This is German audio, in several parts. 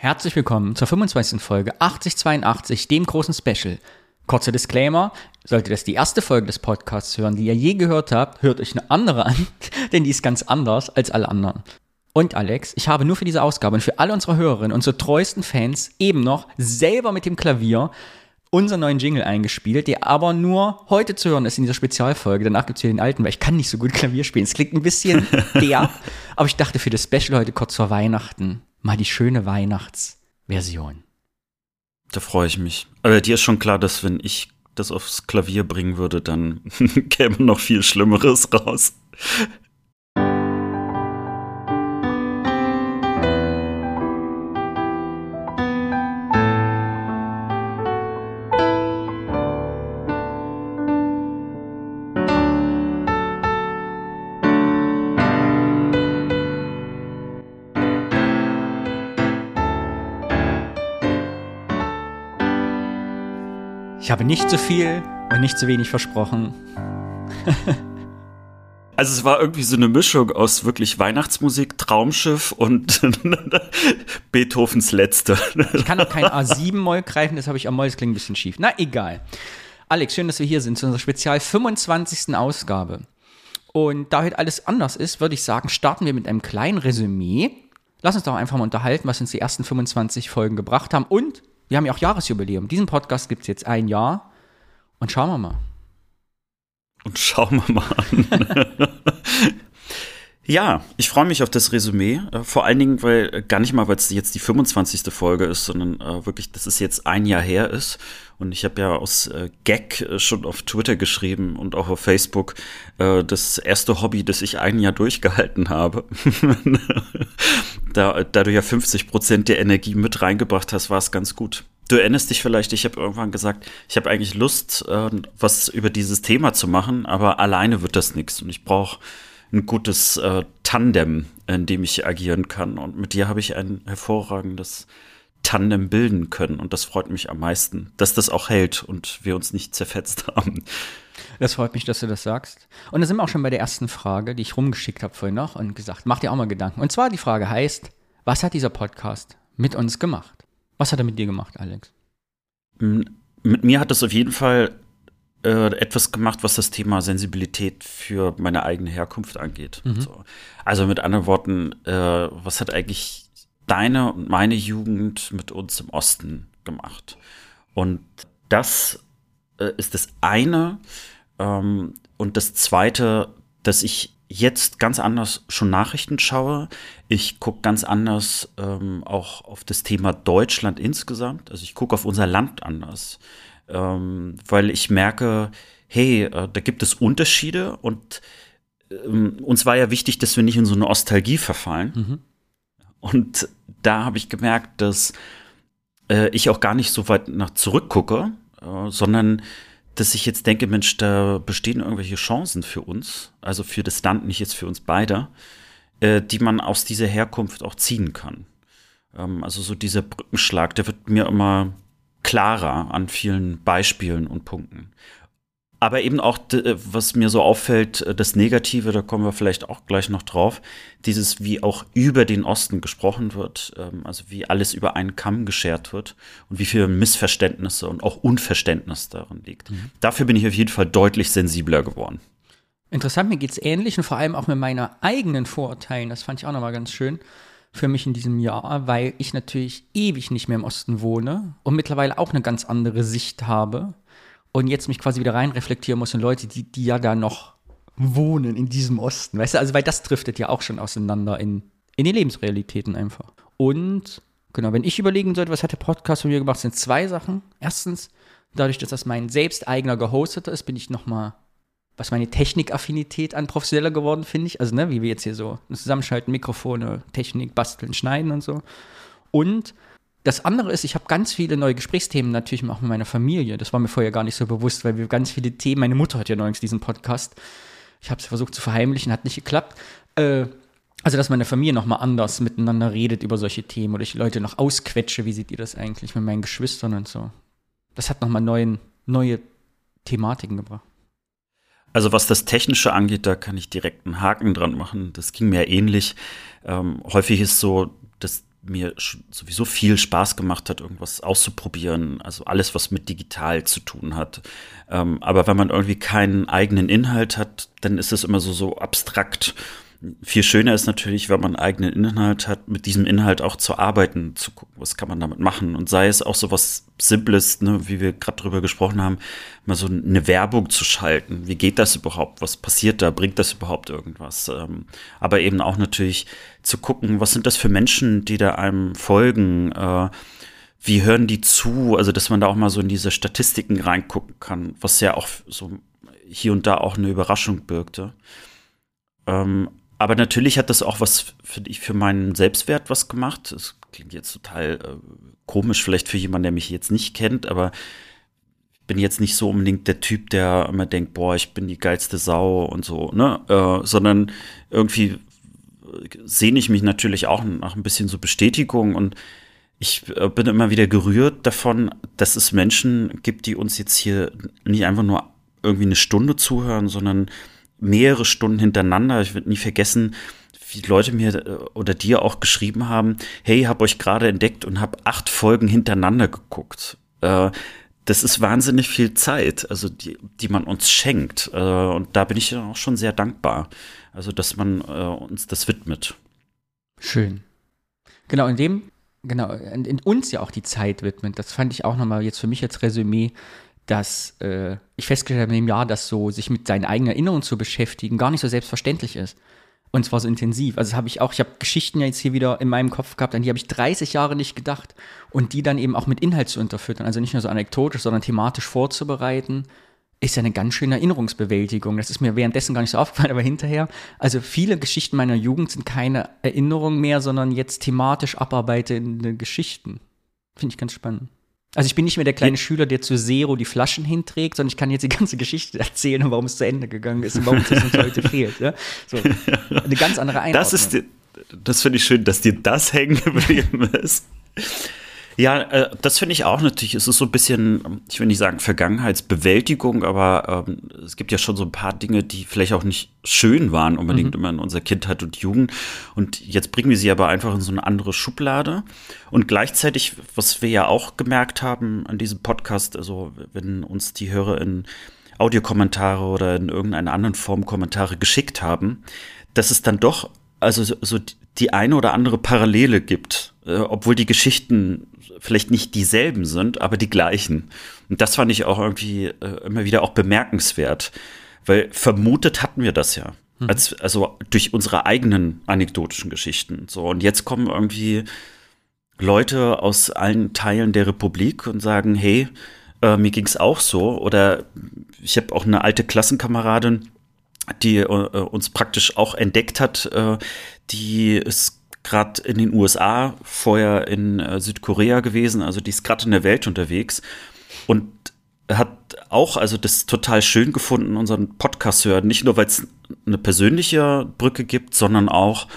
Herzlich willkommen zur 25. Folge 8082, dem großen Special. Kurzer Disclaimer, solltet das die erste Folge des Podcasts hören, die ihr je gehört habt, hört euch eine andere an, denn die ist ganz anders als alle anderen. Und Alex, ich habe nur für diese Ausgabe und für alle unsere Hörerinnen, unsere treuesten Fans, eben noch selber mit dem Klavier unseren neuen Jingle eingespielt, der aber nur heute zu hören ist in dieser Spezialfolge. Danach gibt es hier den alten, weil ich kann nicht so gut Klavier spielen. Es klingt ein bisschen der, aber ich dachte für das Special heute kurz vor Weihnachten mal die schöne Weihnachtsversion. Da freue ich mich. Aber dir ist schon klar, dass wenn ich das aufs Klavier bringen würde, dann käme noch viel Schlimmeres raus. Ich habe nicht zu viel und nicht zu wenig versprochen. Also es war irgendwie so eine Mischung aus wirklich Weihnachtsmusik, Traumschiff und Beethovens Letzte. Ich kann auch kein A7-Moll greifen, das habe ich am Moll, das klingt ein bisschen schief. Na, egal. Alex, schön, dass wir hier sind zu unserer Spezial 25. Ausgabe. Und da heute alles anders ist, würde ich sagen, starten wir mit einem kleinen Resümee. Lass uns doch einfach mal unterhalten, was uns die ersten 25 Folgen gebracht haben und wir haben ja auch Jahresjubiläum. Diesen Podcast gibt es jetzt ein Jahr. Und schauen wir mal. Und schauen wir mal an. ja, ich freue mich auf das Resümee. Äh, vor allen Dingen, weil äh, gar nicht mal, weil es jetzt die 25. Folge ist, sondern äh, wirklich, dass es jetzt ein Jahr her ist. Und ich habe ja aus äh, Gag äh, schon auf Twitter geschrieben und auch auf Facebook, äh, das erste Hobby, das ich ein Jahr durchgehalten habe. da, da du ja 50 Prozent der Energie mit reingebracht hast, war es ganz gut. Du erinnerst dich vielleicht, ich habe irgendwann gesagt, ich habe eigentlich Lust, was über dieses Thema zu machen, aber alleine wird das nichts. Und ich brauche ein gutes äh, Tandem, in dem ich agieren kann. Und mit dir habe ich ein hervorragendes Tandem bilden können. Und das freut mich am meisten, dass das auch hält und wir uns nicht zerfetzt haben. Das freut mich, dass du das sagst. Und da sind wir auch schon bei der ersten Frage, die ich rumgeschickt habe vorhin noch und gesagt, mach dir auch mal Gedanken. Und zwar die Frage heißt, was hat dieser Podcast mit uns gemacht? Was hat er mit dir gemacht, Alex? Mit mir hat es auf jeden Fall äh, etwas gemacht, was das Thema Sensibilität für meine eigene Herkunft angeht. Mhm. So. Also mit anderen Worten, äh, was hat eigentlich deine und meine Jugend mit uns im Osten gemacht. Und das äh, ist das eine. Ähm, und das zweite, dass ich jetzt ganz anders schon Nachrichten schaue. Ich gucke ganz anders ähm, auch auf das Thema Deutschland insgesamt. Also ich gucke auf unser Land anders, ähm, weil ich merke, hey, äh, da gibt es Unterschiede und ähm, uns war ja wichtig, dass wir nicht in so eine Nostalgie verfallen. Mhm. Und da habe ich gemerkt, dass äh, ich auch gar nicht so weit nach zurückgucke, äh, sondern dass ich jetzt denke, Mensch, da bestehen irgendwelche Chancen für uns, also für das Land, nicht jetzt für uns beide, äh, die man aus dieser Herkunft auch ziehen kann. Ähm, also so dieser Brückenschlag, der wird mir immer klarer an vielen Beispielen und Punkten. Aber eben auch, äh, was mir so auffällt, äh, das Negative, da kommen wir vielleicht auch gleich noch drauf, dieses, wie auch über den Osten gesprochen wird, ähm, also wie alles über einen Kamm geschert wird und wie viele Missverständnisse und auch Unverständnis darin liegt. Mhm. Dafür bin ich auf jeden Fall deutlich sensibler geworden. Interessant, mir geht es ähnlich und vor allem auch mit meiner eigenen Vorurteilen, das fand ich auch nochmal ganz schön für mich in diesem Jahr, weil ich natürlich ewig nicht mehr im Osten wohne und mittlerweile auch eine ganz andere Sicht habe und jetzt mich quasi wieder rein reflektieren muss und Leute, die, die ja da noch wohnen in diesem Osten, weißt du, also weil das driftet ja auch schon auseinander in, in die Lebensrealitäten einfach. Und genau, wenn ich überlegen sollte, was hat der Podcast von mir gemacht, sind zwei Sachen. Erstens, dadurch, dass das mein selbst eigener gehosteter ist, bin ich noch mal was meine Technikaffinität an professioneller geworden, finde ich. Also, ne, wie wir jetzt hier so zusammenschalten, Mikrofone, Technik, basteln, schneiden und so. Und das andere ist, ich habe ganz viele neue Gesprächsthemen natürlich auch mit meiner Familie. Das war mir vorher gar nicht so bewusst, weil wir ganz viele Themen, meine Mutter hat ja neulich diesen Podcast. Ich habe es versucht zu verheimlichen, hat nicht geklappt. Äh, also, dass meine Familie nochmal anders miteinander redet über solche Themen oder ich Leute noch ausquetsche, wie seht ihr das eigentlich mit meinen Geschwistern und so. Das hat nochmal neue Thematiken gebracht. Also was das Technische angeht, da kann ich direkt einen Haken dran machen. Das ging mir ähnlich. Ähm, häufig ist so, dass mir sowieso viel Spaß gemacht hat, irgendwas auszuprobieren. Also alles, was mit digital zu tun hat. Ähm, aber wenn man irgendwie keinen eigenen Inhalt hat, dann ist es immer so, so abstrakt. Viel schöner ist natürlich, wenn man eigenen Inhalt hat, mit diesem Inhalt auch zu arbeiten, zu gucken, was kann man damit machen. Und sei es auch so was Simples, ne, wie wir gerade drüber gesprochen haben, mal so eine Werbung zu schalten. Wie geht das überhaupt? Was passiert da? Bringt das überhaupt irgendwas? Ähm, aber eben auch natürlich zu gucken, was sind das für Menschen, die da einem folgen? Äh, wie hören die zu? Also, dass man da auch mal so in diese Statistiken reingucken kann, was ja auch so hier und da auch eine Überraschung birgte. Ähm, aber natürlich hat das auch was für, für meinen Selbstwert was gemacht. Das klingt jetzt total äh, komisch, vielleicht für jemanden, der mich jetzt nicht kennt, aber ich bin jetzt nicht so unbedingt der Typ, der immer denkt, boah, ich bin die geilste Sau und so, ne? Äh, sondern irgendwie sehne ich mich natürlich auch nach ein bisschen so Bestätigung und ich äh, bin immer wieder gerührt davon, dass es Menschen gibt, die uns jetzt hier nicht einfach nur irgendwie eine Stunde zuhören, sondern mehrere Stunden hintereinander. Ich werde nie vergessen, wie Leute mir äh, oder dir auch geschrieben haben, hey, hab euch gerade entdeckt und hab acht Folgen hintereinander geguckt. Äh, das ist wahnsinnig viel Zeit, also die, die man uns schenkt. Äh, und da bin ich auch schon sehr dankbar. Also, dass man uns das widmet. Schön. Genau, in dem, genau, in, in uns ja auch die Zeit widmet. Das fand ich auch nochmal jetzt für mich als Resümee dass äh, ich festgestellt habe in dem Jahr, dass so sich mit seinen eigenen Erinnerungen zu beschäftigen gar nicht so selbstverständlich ist. Und zwar so intensiv. Also habe ich auch, ich habe Geschichten jetzt hier wieder in meinem Kopf gehabt, an die habe ich 30 Jahre nicht gedacht. Und die dann eben auch mit Inhalt zu unterfüttern. Also nicht nur so anekdotisch, sondern thematisch vorzubereiten, ist ja eine ganz schöne Erinnerungsbewältigung. Das ist mir währenddessen gar nicht so aufgefallen, aber hinterher. Also viele Geschichten meiner Jugend sind keine Erinnerungen mehr, sondern jetzt thematisch abarbeitende Geschichten. Finde ich ganz spannend. Also ich bin nicht mehr der kleine. Schüler, der zu Zero die Flaschen hinträgt, sondern ich kann jetzt die ganze Geschichte erzählen, warum es zu Ende gegangen ist und warum es uns heute fehlt. Ja? So, eine ganz andere Einordnung. Das ist, das finde ich schön, dass dir das hängen geblieben ist. Ja, äh, das finde ich auch natürlich. Es ist so ein bisschen, ich will nicht sagen Vergangenheitsbewältigung, aber ähm, es gibt ja schon so ein paar Dinge, die vielleicht auch nicht schön waren, unbedingt mhm. immer in unserer Kindheit und Jugend. Und jetzt bringen wir sie aber einfach in so eine andere Schublade. Und gleichzeitig, was wir ja auch gemerkt haben an diesem Podcast, also wenn uns die Hörer in Audiokommentare oder in irgendeiner anderen Form Kommentare geschickt haben, dass es dann doch also so, so die eine oder andere Parallele gibt, äh, obwohl die Geschichten vielleicht nicht dieselben sind, aber die gleichen. Und das fand ich auch irgendwie äh, immer wieder auch bemerkenswert, weil vermutet hatten wir das ja. Mhm. Als, also durch unsere eigenen anekdotischen Geschichten. So, und jetzt kommen irgendwie Leute aus allen Teilen der Republik und sagen, hey, äh, mir ging's auch so. Oder ich habe auch eine alte Klassenkameradin, die äh, uns praktisch auch entdeckt hat, äh, die ist gerade in den USA, vorher in äh, Südkorea gewesen, also die ist gerade in der Welt unterwegs und hat auch also das total schön gefunden, unseren Podcast zu hören. Nicht nur, weil es eine persönliche Brücke gibt, sondern auch,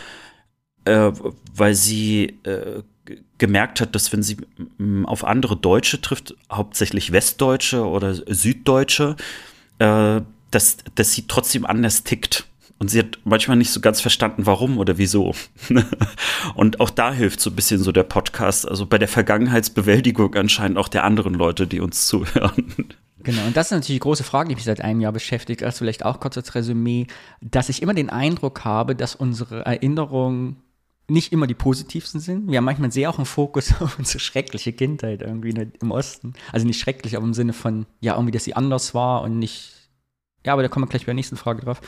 äh, weil sie äh, gemerkt hat, dass wenn sie auf andere Deutsche trifft, hauptsächlich Westdeutsche oder Süddeutsche, dass, dass sie trotzdem anders tickt. Und sie hat manchmal nicht so ganz verstanden, warum oder wieso. und auch da hilft so ein bisschen so der Podcast, also bei der Vergangenheitsbewältigung anscheinend auch der anderen Leute, die uns zuhören. Genau, und das ist natürlich die große Frage, die mich seit einem Jahr beschäftigt. Also vielleicht auch kurz als Resümee, dass ich immer den Eindruck habe, dass unsere Erinnerungen nicht immer die positivsten sind. Wir haben manchmal sehr auch einen Fokus auf unsere schreckliche Kindheit irgendwie im Osten. Also nicht schrecklich, aber im Sinne von, ja, irgendwie, dass sie anders war und nicht. Ja, aber da kommen wir gleich bei der nächsten Frage drauf.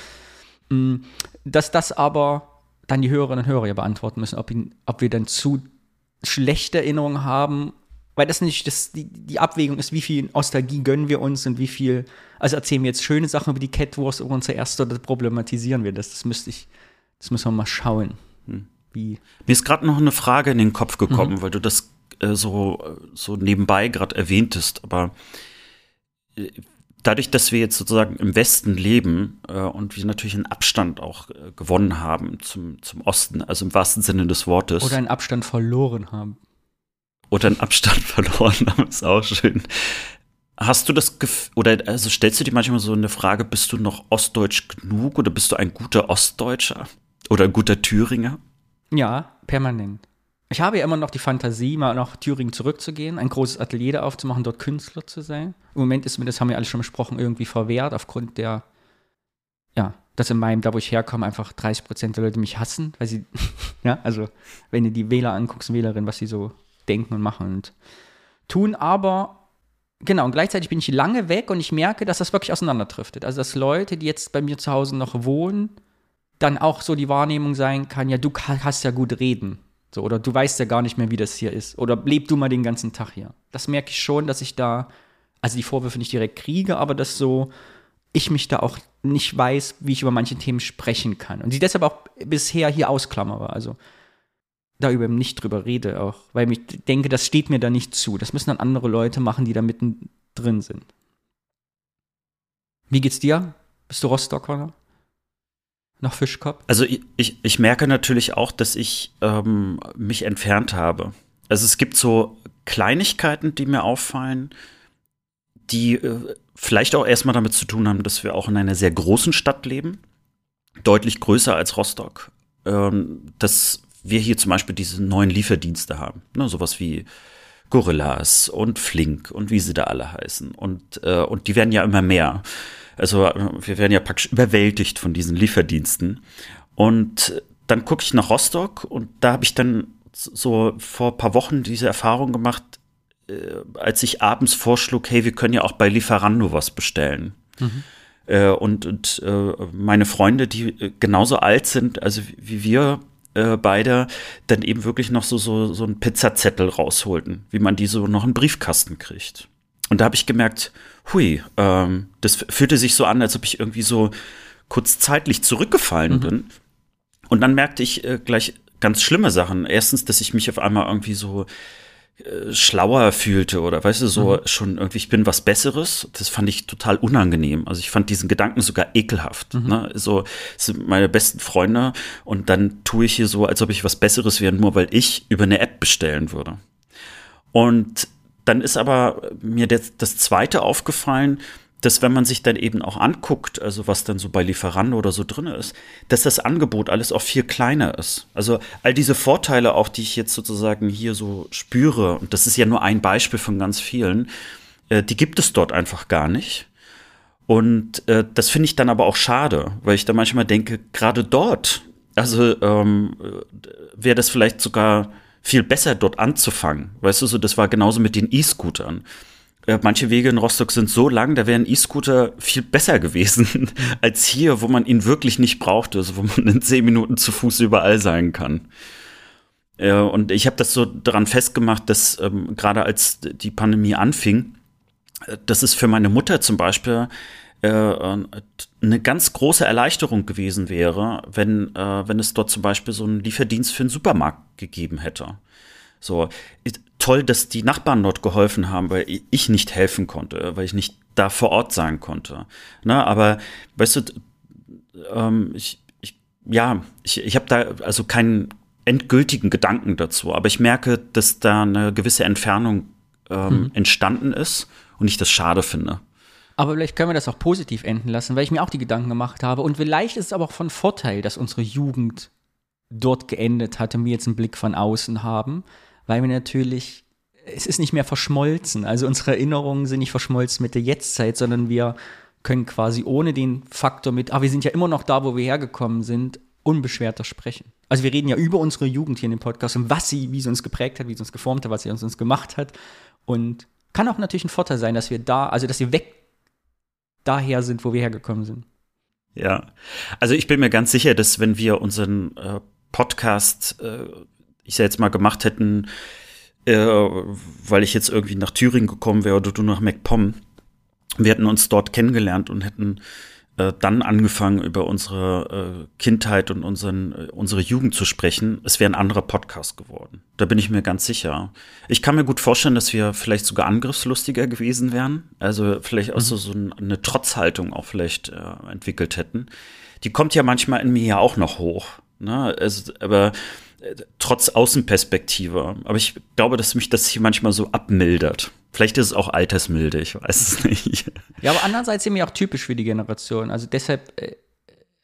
Mm, dass das aber dann die Hörerinnen und Hörer ja beantworten müssen, ob, ihn, ob wir dann zu schlechte Erinnerungen haben, weil das nicht das, die, die Abwägung ist, wie viel Nostalgie gönnen wir uns und wie viel, also erzählen wir jetzt schöne Sachen über die Catwurst über unsere erste oder problematisieren wir das? Das müsste ich, das müssen wir mal schauen. Hm. Wie. Mir ist gerade noch eine Frage in den Kopf gekommen, mhm. weil du das äh, so, so nebenbei gerade erwähntest, aber äh, dadurch, dass wir jetzt sozusagen im Westen leben äh, und wir natürlich einen Abstand auch äh, gewonnen haben zum, zum Osten, also im wahrsten Sinne des Wortes. Oder einen Abstand verloren haben. Oder einen Abstand verloren haben, ist auch schön. Hast du das Gefühl, oder also stellst du dir manchmal so eine Frage, bist du noch ostdeutsch genug oder bist du ein guter Ostdeutscher oder ein guter Thüringer? Ja, permanent. Ich habe ja immer noch die Fantasie, mal nach Thüringen zurückzugehen, ein großes Atelier da aufzumachen, dort Künstler zu sein. Im Moment ist mir, das haben wir alle schon besprochen, irgendwie verwehrt, aufgrund der, ja, dass in meinem, da wo ich herkomme, einfach 30 Prozent der Leute mich hassen, weil sie, ja, also wenn du die Wähler anguckst, Wählerinnen, was sie so denken und machen und tun, aber genau, und gleichzeitig bin ich lange weg und ich merke, dass das wirklich auseinanderdriftet. Also, dass Leute, die jetzt bei mir zu Hause noch wohnen, dann auch so die Wahrnehmung sein kann, ja, du hast ja gut reden. So, oder du weißt ja gar nicht mehr, wie das hier ist. Oder leb du mal den ganzen Tag hier. Das merke ich schon, dass ich da, also die Vorwürfe nicht direkt kriege, aber dass so, ich mich da auch nicht weiß, wie ich über manche Themen sprechen kann. Und sie deshalb auch bisher hier ausklammere. Also da über nicht drüber rede auch, weil ich denke, das steht mir da nicht zu. Das müssen dann andere Leute machen, die da mittendrin sind. Wie geht's dir? Bist du Rostocker? Nach Fischkopf? Also ich, ich, ich merke natürlich auch, dass ich ähm, mich entfernt habe. Also es gibt so Kleinigkeiten, die mir auffallen, die äh, vielleicht auch erstmal damit zu tun haben, dass wir auch in einer sehr großen Stadt leben, deutlich größer als Rostock. Ähm, dass wir hier zum Beispiel diese neuen Lieferdienste haben, ne, sowas wie Gorillas und Flink und wie sie da alle heißen. Und, äh, und die werden ja immer mehr. Also wir werden ja praktisch überwältigt von diesen Lieferdiensten. Und dann gucke ich nach Rostock und da habe ich dann so vor ein paar Wochen diese Erfahrung gemacht, äh, als ich abends vorschlug, hey, wir können ja auch bei Lieferando was bestellen. Mhm. Äh, und und äh, meine Freunde, die genauso alt sind, also wie wir äh, beide, dann eben wirklich noch so, so, so einen Pizzazettel rausholten, wie man die so noch einen Briefkasten kriegt. Und da habe ich gemerkt, hui, ähm, das fühlte sich so an, als ob ich irgendwie so kurz zeitlich zurückgefallen mhm. bin. Und dann merkte ich äh, gleich ganz schlimme Sachen. Erstens, dass ich mich auf einmal irgendwie so äh, schlauer fühlte oder weißt du, so mhm. schon irgendwie, ich bin was Besseres. Das fand ich total unangenehm. Also ich fand diesen Gedanken sogar ekelhaft. Mhm. Ne? So sind meine besten Freunde und dann tue ich hier so, als ob ich was Besseres wäre, nur weil ich über eine App bestellen würde. Und dann ist aber mir das, das zweite aufgefallen, dass wenn man sich dann eben auch anguckt, also was dann so bei Lieferando oder so drin ist, dass das Angebot alles auch viel kleiner ist. Also all diese Vorteile auch, die ich jetzt sozusagen hier so spüre, und das ist ja nur ein Beispiel von ganz vielen, äh, die gibt es dort einfach gar nicht. Und äh, das finde ich dann aber auch schade, weil ich da manchmal denke, gerade dort, also ähm, wäre das vielleicht sogar viel besser dort anzufangen. Weißt du, so das war genauso mit den E-Scootern. Äh, manche Wege in Rostock sind so lang, da wären E-Scooter viel besser gewesen als hier, wo man ihn wirklich nicht brauchte, also wo man in zehn Minuten zu Fuß überall sein kann. Äh, und ich habe das so daran festgemacht, dass ähm, gerade als die Pandemie anfing, äh, dass es für meine Mutter zum Beispiel äh, eine ganz große Erleichterung gewesen wäre, wenn, äh, wenn es dort zum Beispiel so einen Lieferdienst für einen Supermarkt gegeben hätte. So, toll, dass die Nachbarn dort geholfen haben, weil ich nicht helfen konnte, weil ich nicht da vor Ort sein konnte. Na, aber weißt du, ähm, ich, ich, ja, ich, ich habe da also keinen endgültigen Gedanken dazu, aber ich merke, dass da eine gewisse Entfernung ähm, mhm. entstanden ist und ich das schade finde. Aber vielleicht können wir das auch positiv enden lassen, weil ich mir auch die Gedanken gemacht habe. Und vielleicht ist es aber auch von Vorteil, dass unsere Jugend dort geendet hat und wir jetzt einen Blick von außen haben, weil wir natürlich, es ist nicht mehr verschmolzen. Also unsere Erinnerungen sind nicht verschmolzen mit der Jetztzeit, sondern wir können quasi ohne den Faktor mit, ah, wir sind ja immer noch da, wo wir hergekommen sind, unbeschwerter sprechen. Also wir reden ja über unsere Jugend hier in dem Podcast und was sie, wie sie uns geprägt hat, wie sie uns geformt hat, was sie uns, gemacht hat. Und kann auch natürlich ein Vorteil sein, dass wir da, also dass wir weg daher sind, wo wir hergekommen sind. Ja, also ich bin mir ganz sicher, dass wenn wir unseren äh, Podcast, äh, ich sag jetzt mal, gemacht hätten, äh, weil ich jetzt irgendwie nach Thüringen gekommen wäre oder du nach MacPom, wir hätten uns dort kennengelernt und hätten äh, dann angefangen, über unsere äh, Kindheit und unseren, äh, unsere Jugend zu sprechen, es wäre ein anderer Podcast geworden. Da bin ich mir ganz sicher. Ich kann mir gut vorstellen, dass wir vielleicht sogar angriffslustiger gewesen wären. Also vielleicht auch so, mhm. so eine Trotzhaltung auch vielleicht äh, entwickelt hätten. Die kommt ja manchmal in mir ja auch noch hoch. Ne? Also, aber trotz Außenperspektive. Aber ich glaube, dass mich das hier manchmal so abmildert. Vielleicht ist es auch altersmilde, ich weiß es nicht. Ja, aber andererseits sind wir auch typisch für die Generation. Also deshalb äh,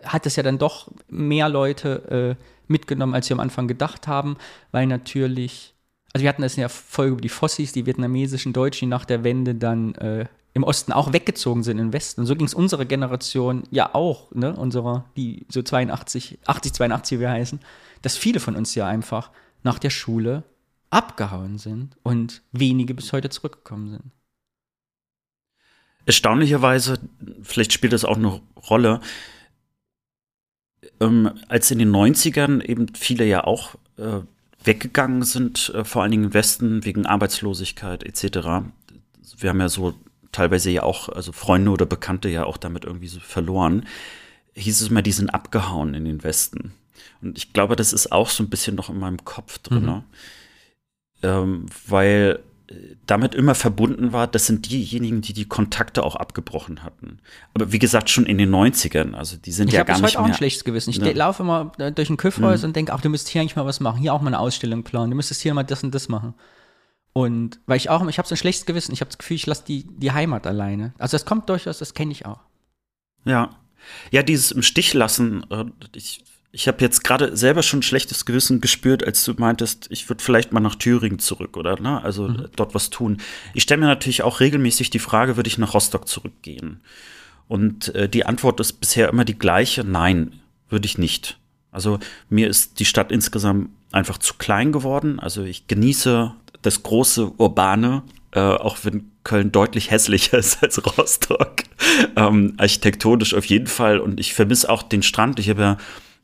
hat es ja dann doch mehr Leute äh, mitgenommen, als wir am Anfang gedacht haben, weil natürlich, also wir hatten das in der Folge über die Fossis, die vietnamesischen Deutschen, die nach der Wende dann äh, im Osten auch weggezogen sind in Westen. Und so ging es unserer Generation ja auch, ne, unserer, die so 82, 80, 82 wie wir heißen, dass viele von uns ja einfach nach der Schule abgehauen sind und wenige bis heute zurückgekommen sind. Erstaunlicherweise, vielleicht spielt das auch eine Rolle, ähm, als in den 90ern eben viele ja auch äh, weggegangen sind, äh, vor allen Dingen im Westen wegen Arbeitslosigkeit etc. Wir haben ja so teilweise ja auch, also Freunde oder Bekannte ja auch damit irgendwie so verloren, hieß es immer, die sind abgehauen in den Westen. Und ich glaube, das ist auch so ein bisschen noch in meinem Kopf drin, mhm. ähm, weil äh, damit immer verbunden war, das sind diejenigen, die die Kontakte auch abgebrochen hatten. Aber wie gesagt, schon in den 90ern, also die sind ich ja gar nicht mehr. Ich habe auch ein schlechtes Gewissen. Ich ja. laufe immer äh, durch ein Küffhaus mhm. und denke, ach, du müsstest hier eigentlich mal was machen. Hier auch mal eine Ausstellung planen. Du müsstest hier mal das und das machen. Und weil ich auch, ich habe so ein schlechtes Gewissen. Ich habe das Gefühl, ich lasse die, die Heimat alleine. Also das kommt durchaus, das kenne ich auch. Ja. Ja, dieses im Stich lassen, äh, ich, ich habe jetzt gerade selber schon ein schlechtes Gewissen gespürt, als du meintest, ich würde vielleicht mal nach Thüringen zurück, oder? Ne? Also mhm. dort was tun. Ich stelle mir natürlich auch regelmäßig die Frage, würde ich nach Rostock zurückgehen? Und äh, die Antwort ist bisher immer die gleiche, nein, würde ich nicht. Also mir ist die Stadt insgesamt einfach zu klein geworden. Also ich genieße das große Urbane, äh, auch wenn Köln deutlich hässlicher ist als Rostock. Ähm, architektonisch auf jeden Fall. Und ich vermisse auch den Strand. Ich habe ja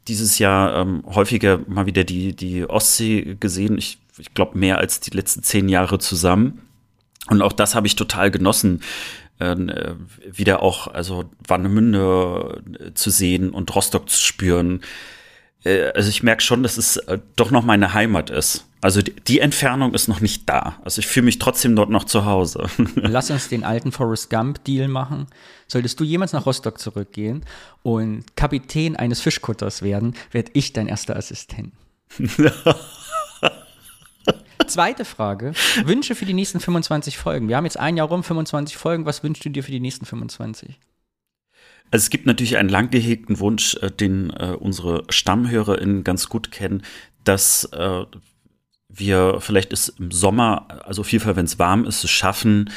dieses Jahr ähm, häufiger mal wieder die, die Ostsee gesehen. Ich, ich glaube, mehr als die letzten zehn Jahre zusammen. Und auch das habe ich total genossen, äh, wieder auch, also Warnemünde äh, zu sehen und Rostock zu spüren. Äh, also ich merke schon, dass es äh, doch noch meine Heimat ist. Also die, die Entfernung ist noch nicht da. Also ich fühle mich trotzdem dort noch zu Hause. Lass uns den alten Forrest Gump-Deal machen. Solltest du jemals nach Rostock zurückgehen und Kapitän eines Fischkutters werden, werde ich dein erster Assistent. Zweite Frage. Wünsche für die nächsten 25 Folgen. Wir haben jetzt ein Jahr rum, 25 Folgen. Was wünschst du dir für die nächsten 25? Also es gibt natürlich einen lang gehegten Wunsch, äh, den äh, unsere StammhörerInnen ganz gut kennen, dass äh, wir vielleicht ist im Sommer, also auf jeden Fall, wenn es warm ist, es schaffen,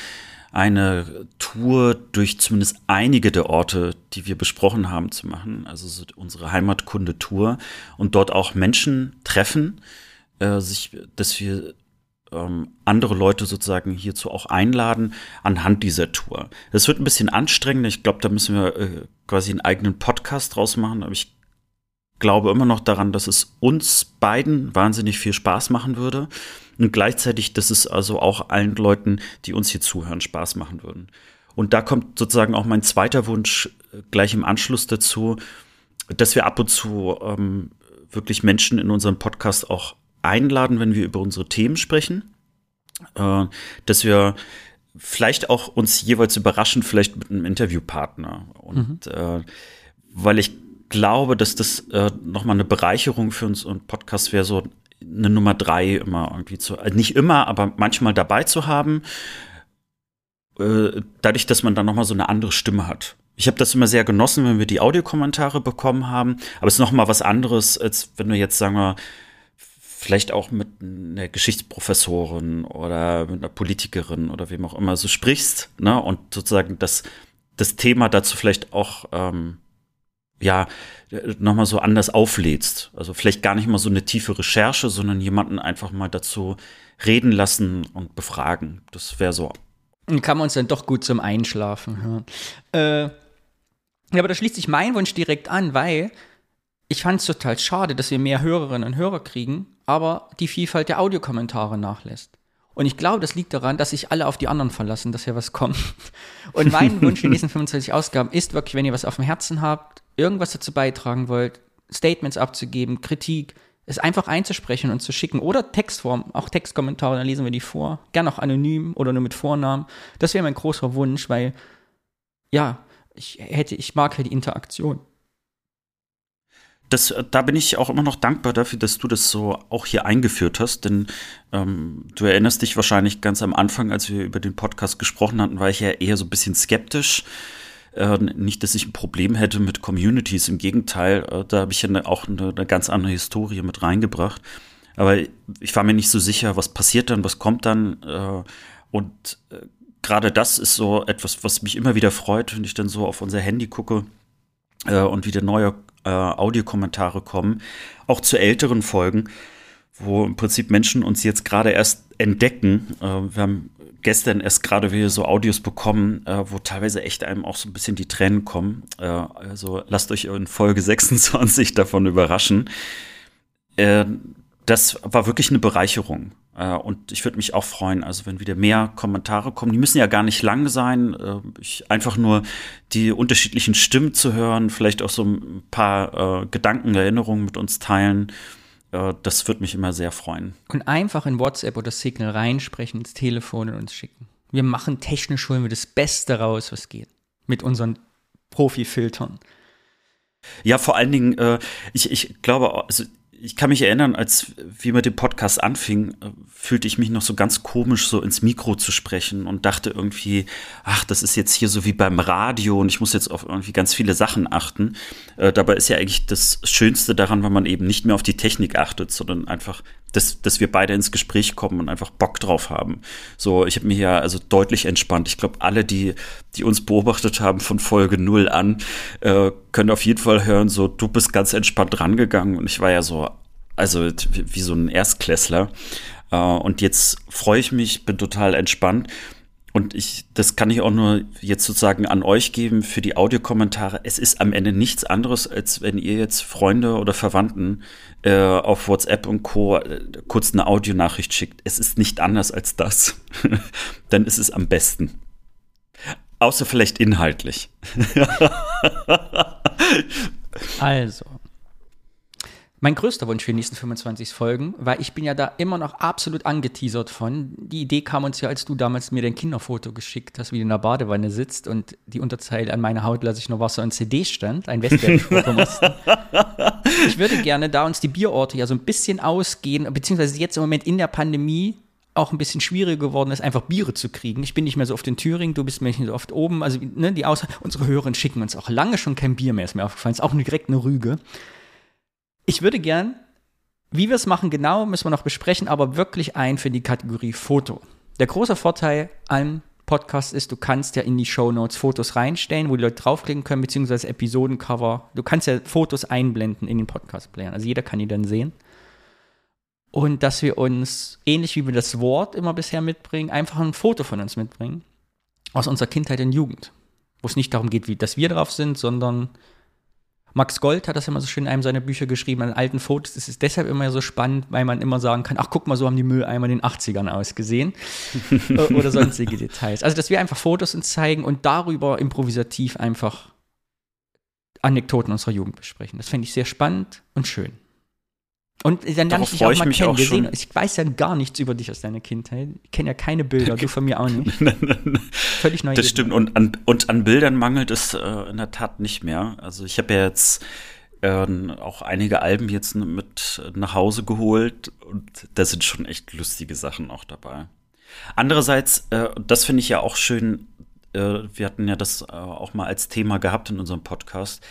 eine Tour durch zumindest einige der Orte, die wir besprochen haben, zu machen. Also so unsere Heimatkunde-Tour und dort auch Menschen treffen, äh, sich, dass wir ähm, andere Leute sozusagen hierzu auch einladen anhand dieser Tour. Das wird ein bisschen anstrengend. Ich glaube, da müssen wir äh, quasi einen eigenen Podcast draus machen. Aber ich glaube immer noch daran, dass es uns beiden wahnsinnig viel Spaß machen würde. Und gleichzeitig, dass es also auch allen Leuten, die uns hier zuhören, Spaß machen würden. Und da kommt sozusagen auch mein zweiter Wunsch äh, gleich im Anschluss dazu, dass wir ab und zu ähm, wirklich Menschen in unserem Podcast auch einladen, wenn wir über unsere Themen sprechen, äh, dass wir vielleicht auch uns jeweils überraschen, vielleicht mit einem Interviewpartner. Und mhm. äh, weil ich glaube, dass das äh, nochmal eine Bereicherung für uns und Podcast wäre, so eine Nummer drei immer irgendwie zu, äh, nicht immer, aber manchmal dabei zu haben, äh, dadurch, dass man dann nochmal so eine andere Stimme hat. Ich habe das immer sehr genossen, wenn wir die Audiokommentare bekommen haben, aber es ist nochmal was anderes, als wenn du jetzt, sagen wir, vielleicht auch mit einer Geschichtsprofessorin oder mit einer Politikerin oder wem auch immer so sprichst, ne, und sozusagen das, das Thema dazu vielleicht auch, ähm, ja, nochmal so anders auflädst. Also vielleicht gar nicht mal so eine tiefe Recherche, sondern jemanden einfach mal dazu reden lassen und befragen. Das wäre so. Und kann man uns dann doch gut zum Einschlafen hören. Äh, ja, aber da schließt sich mein Wunsch direkt an, weil ich fand es total schade, dass wir mehr Hörerinnen und Hörer kriegen, aber die Vielfalt der Audiokommentare nachlässt. Und ich glaube, das liegt daran, dass sich alle auf die anderen verlassen, dass hier was kommt. Und mein Wunsch für die nächsten 25 Ausgaben ist wirklich, wenn ihr was auf dem Herzen habt, irgendwas dazu beitragen wollt, Statements abzugeben, Kritik, es einfach einzusprechen und zu schicken oder Textform, auch Textkommentare, dann lesen wir die vor. Gern auch anonym oder nur mit Vornamen. Das wäre mein großer Wunsch, weil ja, ich hätte, ich mag halt die Interaktion das, da bin ich auch immer noch dankbar dafür, dass du das so auch hier eingeführt hast, denn ähm, du erinnerst dich wahrscheinlich ganz am Anfang, als wir über den Podcast gesprochen hatten, war ich ja eher so ein bisschen skeptisch, Äh, nicht, dass ich ein Problem hätte mit Communities, im Gegenteil, äh, da habe ich ja ne, auch eine, eine, ganz andere Historie mit reingebracht. Aber ich war mir nicht so sicher, was passiert dann, was kommt dann. Äh, und äh, gerade das ist so etwas, was mich immer wieder freut, wenn ich dann so auf unser Handy gucke äh, und wieder neue äh, Audiokommentare kommen, auch zu älteren Folgen, wo im Prinzip Menschen uns jetzt gerade erst entdecken. Äh, wir haben gestern erst gerade wieder so Audios bekommen, äh, wo teilweise echt einem auch so ein bisschen die Tränen kommen. Äh, also lasst euch in Folge 26 davon überraschen. Das war wirklich eine Bereicherung. Äh, und ich würde mich auch freuen, also wenn wieder mehr Kommentare kommen. Die müssen ja gar nicht lang sein. Äh, ich, einfach nur die unterschiedlichen Stimmen zu hören, vielleicht auch so ein paar äh, Gedanken, Erinnerungen mit uns teilen. Äh, das würde mich immer sehr freuen. Und einfach in WhatsApp oder Signal reinsprechen, ins Telefon und uns schicken. Wir machen technisch, holen wir das Beste raus, was geht. Mit unseren Profi-Filtern. Ja, vor allen Dingen, äh, ich, ich glaube, also ich kann mich erinnern, als wir mit dem Podcast anfingen, fühlte ich mich noch so ganz komisch, so ins Mikro zu sprechen und dachte irgendwie, ach, das ist jetzt hier so wie beim Radio und ich muss jetzt auf irgendwie ganz viele Sachen achten. Äh, dabei ist ja eigentlich das Schönste daran, wenn man eben nicht mehr auf die Technik achtet, sondern einfach dass, dass wir beide ins Gespräch kommen und einfach Bock drauf haben. So, ich habe mir ja also deutlich entspannt. Ich glaube, alle, die, die uns beobachtet haben von Folge null an, äh, können auf jeden Fall hören, so, du bist ganz entspannt rangegangen und ich war ja so, also wie, wie so ein Erstklässler. Äh, und jetzt freue ich mich, bin total entspannt und ich, das kann ich auch nur jetzt sozusagen an euch geben für die Audiokommentare. Es ist am Ende nichts anderes, als wenn ihr jetzt Freunde oder Verwandten äh, auf WhatsApp und Co. Äh, kurz eine Audionachricht schickt. Es ist nicht anders als das. Dann ist es am besten. Außer vielleicht inhaltlich. also, mein größter Wunsch für die nächsten 25 Folgen, weil ich bin ja da immer noch absolut angeteasert von. Die Idee kam uns ja, als du damals mir dein Kinderfoto geschickt hast, wie du in der Badewanne sitzt und die Unterzeile an meiner Haut lasse ich nur Wasser und CD stand, ein Westberg-Foto Ich würde gerne, da uns die Bierorte ja so ein bisschen ausgehen, beziehungsweise jetzt im Moment in der Pandemie auch ein bisschen schwieriger geworden ist, einfach Biere zu kriegen. Ich bin nicht mehr so oft in Thüringen, du bist nicht so oft oben. Also ne, die Aus unsere Hörerinnen schicken uns auch lange schon kein Bier mehr, ist mir aufgefallen. Ist auch direkt eine Rüge. Ich würde gern, wie wir es machen, genau müssen wir noch besprechen, aber wirklich ein für die Kategorie Foto. Der große Vorteil an Podcast ist, du kannst ja in die Show Notes Fotos reinstellen, wo die Leute draufklicken können, beziehungsweise Episodencover. Du kannst ja Fotos einblenden in den Podcast-Playern. Also jeder kann die dann sehen. Und dass wir uns, ähnlich wie wir das Wort immer bisher mitbringen, einfach ein Foto von uns mitbringen. Aus unserer Kindheit und Jugend. Wo es nicht darum geht, wie, dass wir drauf sind, sondern Max Gold hat das immer so schön in einem seiner Bücher geschrieben, an alten Fotos ist es deshalb immer so spannend, weil man immer sagen kann, ach guck mal, so haben die Mülleimer in den 80ern ausgesehen oder sonstige Details. Also, dass wir einfach Fotos uns zeigen und darüber improvisativ einfach Anekdoten unserer Jugend besprechen. Das fände ich sehr spannend und schön. Und dann lerne ich dich auch mal kennen. Auch sehen, ich weiß ja gar nichts über dich aus deiner Kindheit. Ich kenne ja keine Bilder, du von mir auch nicht. Völlig neu. Das stimmt. Und an, und an Bildern mangelt es äh, in der Tat nicht mehr. Also ich habe ja jetzt äh, auch einige Alben jetzt mit nach Hause geholt und da sind schon echt lustige Sachen auch dabei. Andererseits, äh, das finde ich ja auch schön, äh, wir hatten ja das äh, auch mal als Thema gehabt in unserem Podcast,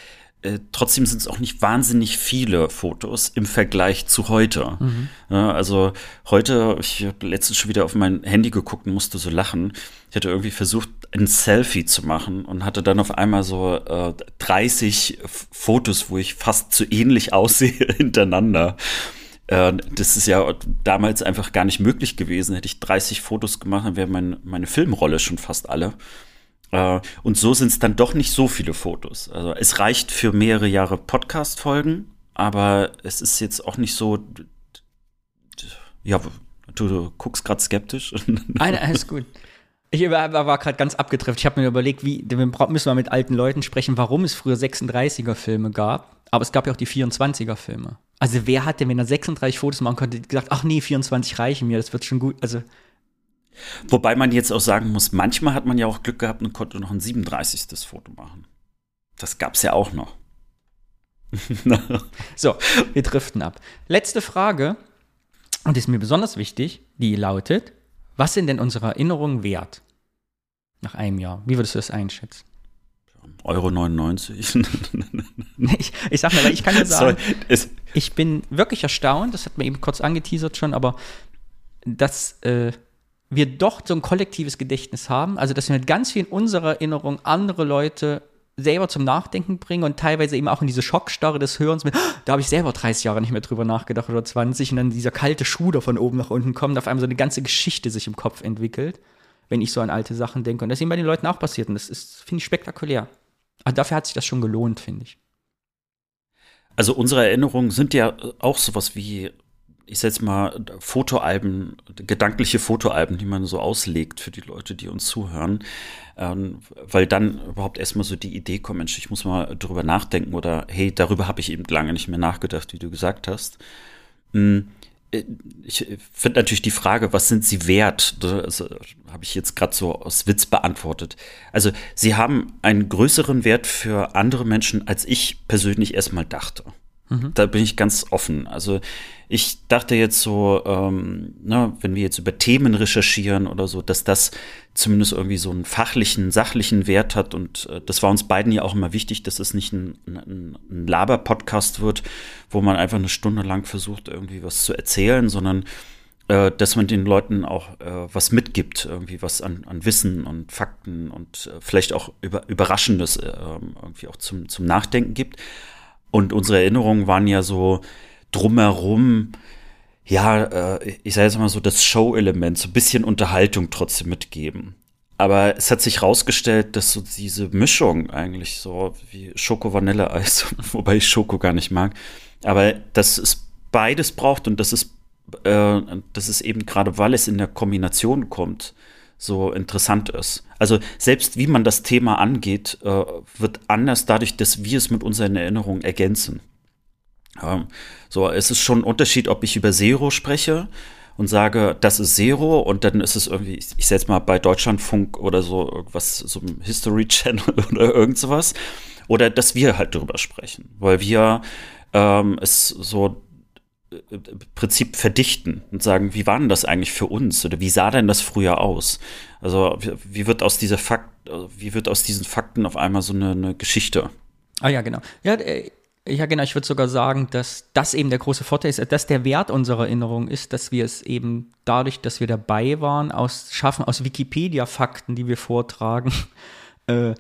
äh, trotzdem sind es auch nicht wahnsinnig viele Fotos im Vergleich zu heute. Mhm. Ja, also heute, ich habe letztens schon wieder auf mein Handy geguckt und musste so lachen. Ich hatte irgendwie versucht, ein Selfie zu machen und hatte dann auf einmal so äh, 30 Fotos, wo ich fast zu ähnlich aussehe hintereinander. Äh, das ist ja damals einfach gar nicht möglich gewesen. Hätte ich 30 Fotos gemacht, dann wäre mein, meine Filmrolle schon fast alle. Äh, und so sind es dann doch nicht so viele Fotos. Also es reicht für mehrere Jahre Podcast-Folgen, aber es ist jetzt auch nicht so. Ja, du, du guckst gerade skeptisch. Nein, alles gut. Ich war, war gerade ganz abgetrifft. Ich habe mir überlegt, wie müssen wir mit alten Leuten sprechen, warum es früher 36er-Filme gab. Aber es gab ja auch die 24er-Filme. Also wer hatte, wenn er 36 Fotos machen konnte, gesagt, ach nee, 24 reichen mir, das wird schon gut. Also Wobei man jetzt auch sagen muss, manchmal hat man ja auch Glück gehabt und konnte noch ein 37. Foto machen. Das gab es ja auch noch. so, wir driften ab. Letzte Frage, und die ist mir besonders wichtig, die lautet, was sind denn unsere Erinnerungen wert? Nach einem Jahr. Wie würdest du das einschätzen? Euro 99. ich, ich sag mal, ich kann ja sagen, ich bin wirklich erstaunt, das hat mir eben kurz angeteasert schon, aber dass äh, wir doch so ein kollektives Gedächtnis haben, also dass wir mit ganz viel in unserer Erinnerung andere Leute selber zum Nachdenken bringen und teilweise eben auch in diese Schockstarre des Hörens mit, da habe ich selber 30 Jahre nicht mehr drüber nachgedacht oder 20 und dann dieser kalte Schuh da von oben nach unten kommt, auf einmal so eine ganze Geschichte sich im Kopf entwickelt, wenn ich so an alte Sachen denke. Und das ist eben bei den Leuten auch passiert und das ist, finde ich, spektakulär. Aber dafür hat sich das schon gelohnt, finde ich. Also unsere Erinnerungen sind ja auch sowas wie ich sag jetzt mal, Fotoalben, gedankliche Fotoalben, die man so auslegt für die Leute, die uns zuhören, ähm, weil dann überhaupt erstmal so die Idee kommt, Mensch, ich muss mal drüber nachdenken oder hey, darüber habe ich eben lange nicht mehr nachgedacht, wie du gesagt hast. Hm, äh, ich finde natürlich die Frage, was sind sie wert? Das habe ich jetzt gerade so aus Witz beantwortet. Also sie haben einen größeren Wert für andere Menschen, als ich persönlich erstmal dachte. Mhm. Da bin ich ganz offen. Also ich dachte jetzt so, ähm, ne, wenn wir jetzt über Themen recherchieren oder so, dass das zumindest irgendwie so einen fachlichen, sachlichen Wert hat. Und äh, das war uns beiden ja auch immer wichtig, dass es nicht ein, ein, ein Laber-Podcast wird, wo man einfach eine Stunde lang versucht, irgendwie was zu erzählen, sondern äh, dass man den Leuten auch äh, was mitgibt, irgendwie was an, an Wissen und Fakten und äh, vielleicht auch über, Überraschendes äh, irgendwie auch zum, zum Nachdenken gibt. Und unsere Erinnerungen waren ja so drumherum, ja, äh, ich sage jetzt mal so, das Show-Element, so ein bisschen Unterhaltung trotzdem mitgeben. Aber es hat sich rausgestellt, dass so diese Mischung eigentlich so wie Schoko-Vanille-Eis, wobei ich Schoko gar nicht mag, aber dass es beides braucht und dass es, äh, dass es eben gerade, weil es in der Kombination kommt, so interessant ist. Also selbst wie man das Thema angeht, äh, wird anders dadurch, dass wir es mit unseren Erinnerungen ergänzen. Ähm, so, es ist schon ein Unterschied, ob ich über Zero spreche und sage, das ist Zero und dann ist es irgendwie, ich, ich setze mal bei Deutschlandfunk oder so irgendwas, so ein History Channel oder irgend sowas. Oder dass wir halt drüber sprechen, weil wir ähm, es so Prinzip verdichten und sagen, wie war denn das eigentlich für uns oder wie sah denn das früher aus? Also wie wird aus dieser Fakt, wie wird aus diesen Fakten auf einmal so eine, eine Geschichte? Ah ja, genau. Ja, äh, ja, genau. Ich würde sogar sagen, dass das eben der große Vorteil ist, dass der Wert unserer Erinnerung ist, dass wir es eben dadurch, dass wir dabei waren, aus schaffen aus Wikipedia-Fakten, die wir vortragen, äh,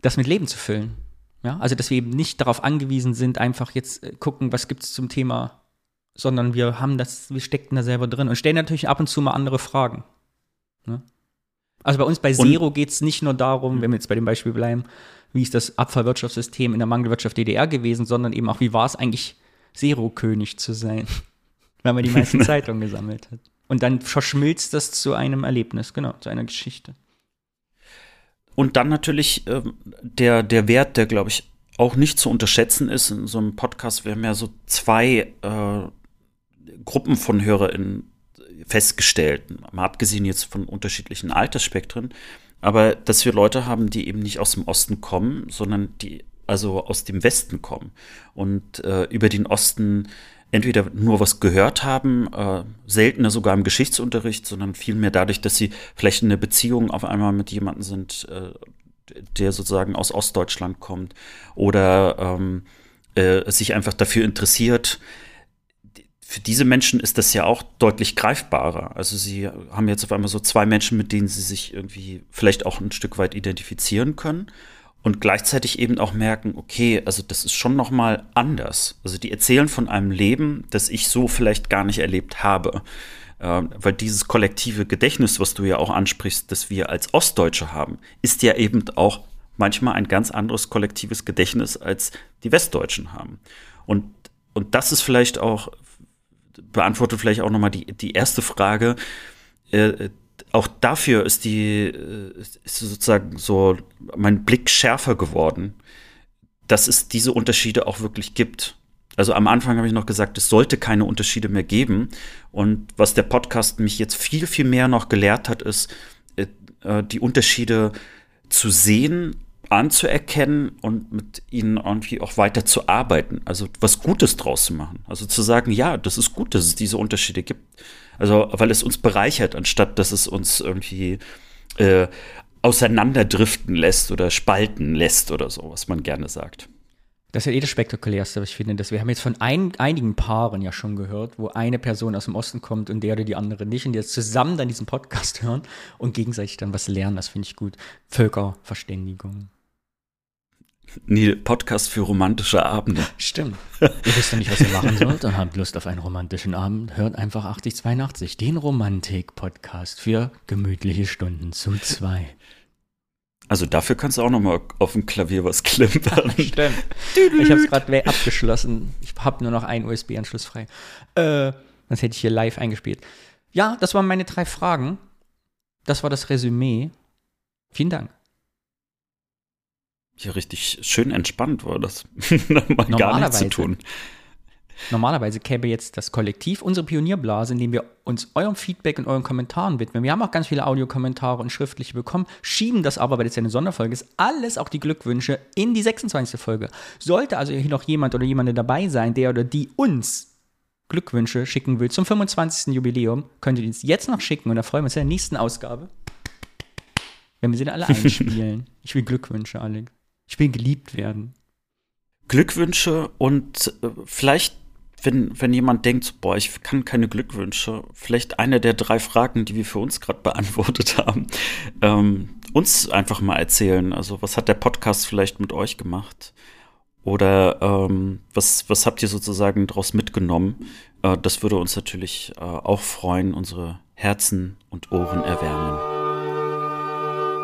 das mit Leben zu füllen. Ja, also dass wir eben nicht darauf angewiesen sind, einfach jetzt äh, gucken, was gibt es zum Thema sondern wir haben das, wir steckten da selber drin und stellen natürlich ab und zu mal andere Fragen. Ne? Also bei uns bei Zero geht es nicht nur darum, wenn wir jetzt bei dem Beispiel bleiben, wie ist das Abfallwirtschaftssystem in der Mangelwirtschaft DDR gewesen, sondern eben auch, wie war es eigentlich, Zero-König zu sein, weil man die meisten Zeitungen gesammelt hat. Und dann verschmilzt das zu einem Erlebnis, genau, zu einer Geschichte. Und dann natürlich äh, der, der Wert, der, glaube ich, auch nicht zu unterschätzen ist in so einem Podcast. Wir haben ja so zwei äh, Gruppen von HörerInnen festgestellt, mal abgesehen jetzt von unterschiedlichen Altersspektren, aber dass wir Leute haben, die eben nicht aus dem Osten kommen, sondern die also aus dem Westen kommen und äh, über den Osten entweder nur was gehört haben, äh, seltener sogar im Geschichtsunterricht, sondern vielmehr dadurch, dass sie vielleicht in einer Beziehung auf einmal mit jemandem sind, äh, der sozusagen aus Ostdeutschland kommt oder ähm, äh, sich einfach dafür interessiert, für diese Menschen ist das ja auch deutlich greifbarer. Also sie haben jetzt auf einmal so zwei Menschen, mit denen sie sich irgendwie vielleicht auch ein Stück weit identifizieren können und gleichzeitig eben auch merken, okay, also das ist schon noch mal anders. Also die erzählen von einem Leben, das ich so vielleicht gar nicht erlebt habe. Ähm, weil dieses kollektive Gedächtnis, was du ja auch ansprichst, das wir als Ostdeutsche haben, ist ja eben auch manchmal ein ganz anderes kollektives Gedächtnis, als die Westdeutschen haben. Und, und das ist vielleicht auch beantwortet vielleicht auch nochmal die, die erste Frage. Äh, auch dafür ist die, äh, ist sozusagen so mein Blick schärfer geworden, dass es diese Unterschiede auch wirklich gibt. Also am Anfang habe ich noch gesagt, es sollte keine Unterschiede mehr geben. Und was der Podcast mich jetzt viel, viel mehr noch gelehrt hat, ist, äh, äh die Unterschiede zu sehen anzuerkennen und mit ihnen irgendwie auch weiter zu arbeiten, also was Gutes draus zu machen. Also zu sagen, ja, das ist gut, dass es diese Unterschiede gibt. Also, weil es uns bereichert, anstatt dass es uns irgendwie äh, auseinanderdriften lässt oder spalten lässt oder so, was man gerne sagt. Das ist ja eh das Spektakulärste, was ich finde. Dass wir haben jetzt von ein, einigen Paaren ja schon gehört, wo eine Person aus dem Osten kommt und der oder die andere nicht und die jetzt zusammen dann diesen Podcast hören und gegenseitig dann was lernen. Das finde ich gut. Völkerverständigung. Nee, Podcast für romantische Abende. Stimmt. ihr wisst ja nicht, was ihr machen sollt und habt Lust auf einen romantischen Abend. Hört einfach 8082, den Romantik-Podcast für gemütliche Stunden zu zwei. Also dafür kannst du auch noch mal auf dem Klavier was klimpern. Stimmt. Ich habe es gerade abgeschlossen. Ich habe nur noch einen USB-Anschluss frei. Äh, das hätte ich hier live eingespielt. Ja, das waren meine drei Fragen. Das war das Resümee. Vielen Dank. Ja, richtig schön entspannt war das. mal gar nichts zu tun. Normalerweise käme jetzt das Kollektiv, unsere Pionierblase, indem wir uns eurem Feedback und euren Kommentaren widmen. Wir haben auch ganz viele Audiokommentare und schriftliche bekommen, schieben das aber, weil das ja eine Sonderfolge ist, alles, auch die Glückwünsche, in die 26. Folge. Sollte also hier noch jemand oder jemand dabei sein, der oder die uns Glückwünsche schicken will zum 25. Jubiläum, könnt ihr uns jetzt noch schicken und da freuen wir uns in der nächsten Ausgabe, wenn wir sie dann alle einspielen. ich will Glückwünsche, Alex. Ich will geliebt werden. Glückwünsche und äh, vielleicht wenn, wenn jemand denkt, boah, ich kann keine Glückwünsche, vielleicht eine der drei Fragen, die wir für uns gerade beantwortet haben, ähm, uns einfach mal erzählen. Also, was hat der Podcast vielleicht mit euch gemacht? Oder ähm, was, was habt ihr sozusagen daraus mitgenommen? Äh, das würde uns natürlich äh, auch freuen, unsere Herzen und Ohren erwärmen.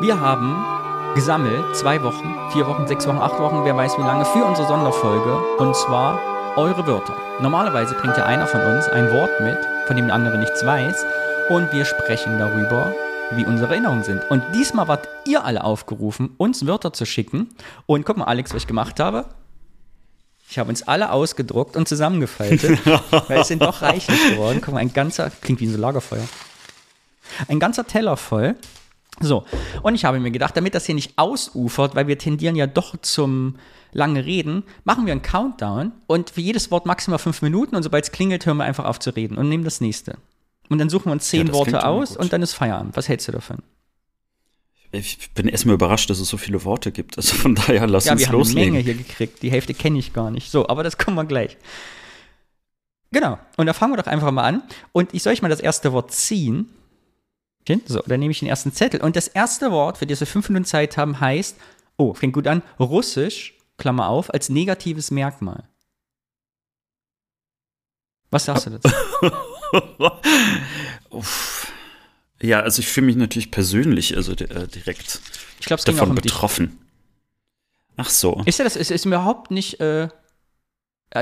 Wir haben gesammelt zwei Wochen, vier Wochen, sechs Wochen, acht Wochen, wer weiß wie lange, für unsere Sonderfolge. Und zwar eure Wörter. Normalerweise bringt ja einer von uns ein Wort mit, von dem der andere nichts weiß, und wir sprechen darüber, wie unsere Erinnerungen sind. Und diesmal wart ihr alle aufgerufen, uns Wörter zu schicken. Und guck mal, Alex, was ich gemacht habe. Ich habe uns alle ausgedruckt und zusammengefaltet, weil es sind doch reichlich geworden. Guck mal, ein ganzer, klingt wie ein Lagerfeuer. Ein ganzer Teller voll. So, und ich habe mir gedacht, damit das hier nicht ausufert, weil wir tendieren ja doch zum lange Reden, machen wir einen Countdown und für jedes Wort maximal fünf Minuten und sobald es klingelt, hören wir einfach auf zu reden und nehmen das nächste. Und dann suchen wir uns zehn ja, Worte aus und dann ist Feierabend. Was hältst du davon? Ich bin erstmal überrascht, dass es so viele Worte gibt. Also von daher lass ja, uns loslegen. Wir haben eine Menge hier gekriegt. Die Hälfte kenne ich gar nicht. So, aber das kommen wir gleich. Genau. Und da fangen wir doch einfach mal an. Und ich soll euch mal das erste Wort ziehen. So, dann nehme ich den ersten Zettel. Und das erste Wort, für das wir fünf Minuten Zeit haben, heißt, oh, fängt gut an, Russisch Klammer auf, als negatives Merkmal. Was sagst du dazu? ja, also ich fühle mich natürlich persönlich, also äh, direkt ich glaub, davon um betroffen. Dich. Ach so. Ist ja das, ist, ist überhaupt nicht, äh,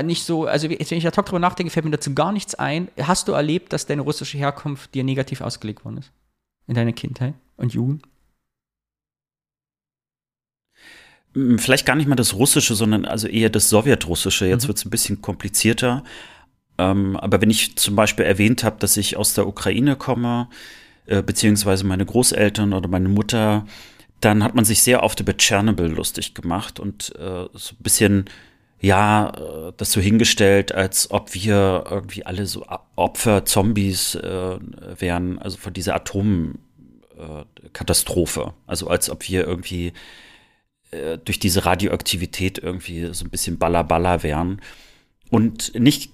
nicht so, also wenn ich ad hoc drüber nachdenke, fällt mir dazu gar nichts ein. Hast du erlebt, dass deine russische Herkunft dir negativ ausgelegt worden ist? In deiner Kindheit und Jugend? Vielleicht gar nicht mal das Russische, sondern also eher das Sowjetrussische. Jetzt mhm. wird es ein bisschen komplizierter. Ähm, aber wenn ich zum Beispiel erwähnt habe, dass ich aus der Ukraine komme, äh, beziehungsweise meine Großeltern oder meine Mutter, dann hat man sich sehr oft über Tschernobyl lustig gemacht und äh, so ein bisschen, ja, äh, das so hingestellt, als ob wir irgendwie alle so Opfer, Zombies äh, wären, also von dieser Atomkatastrophe. also als ob wir irgendwie äh, durch diese Radioaktivität irgendwie so ein bisschen Balla wären. Und nicht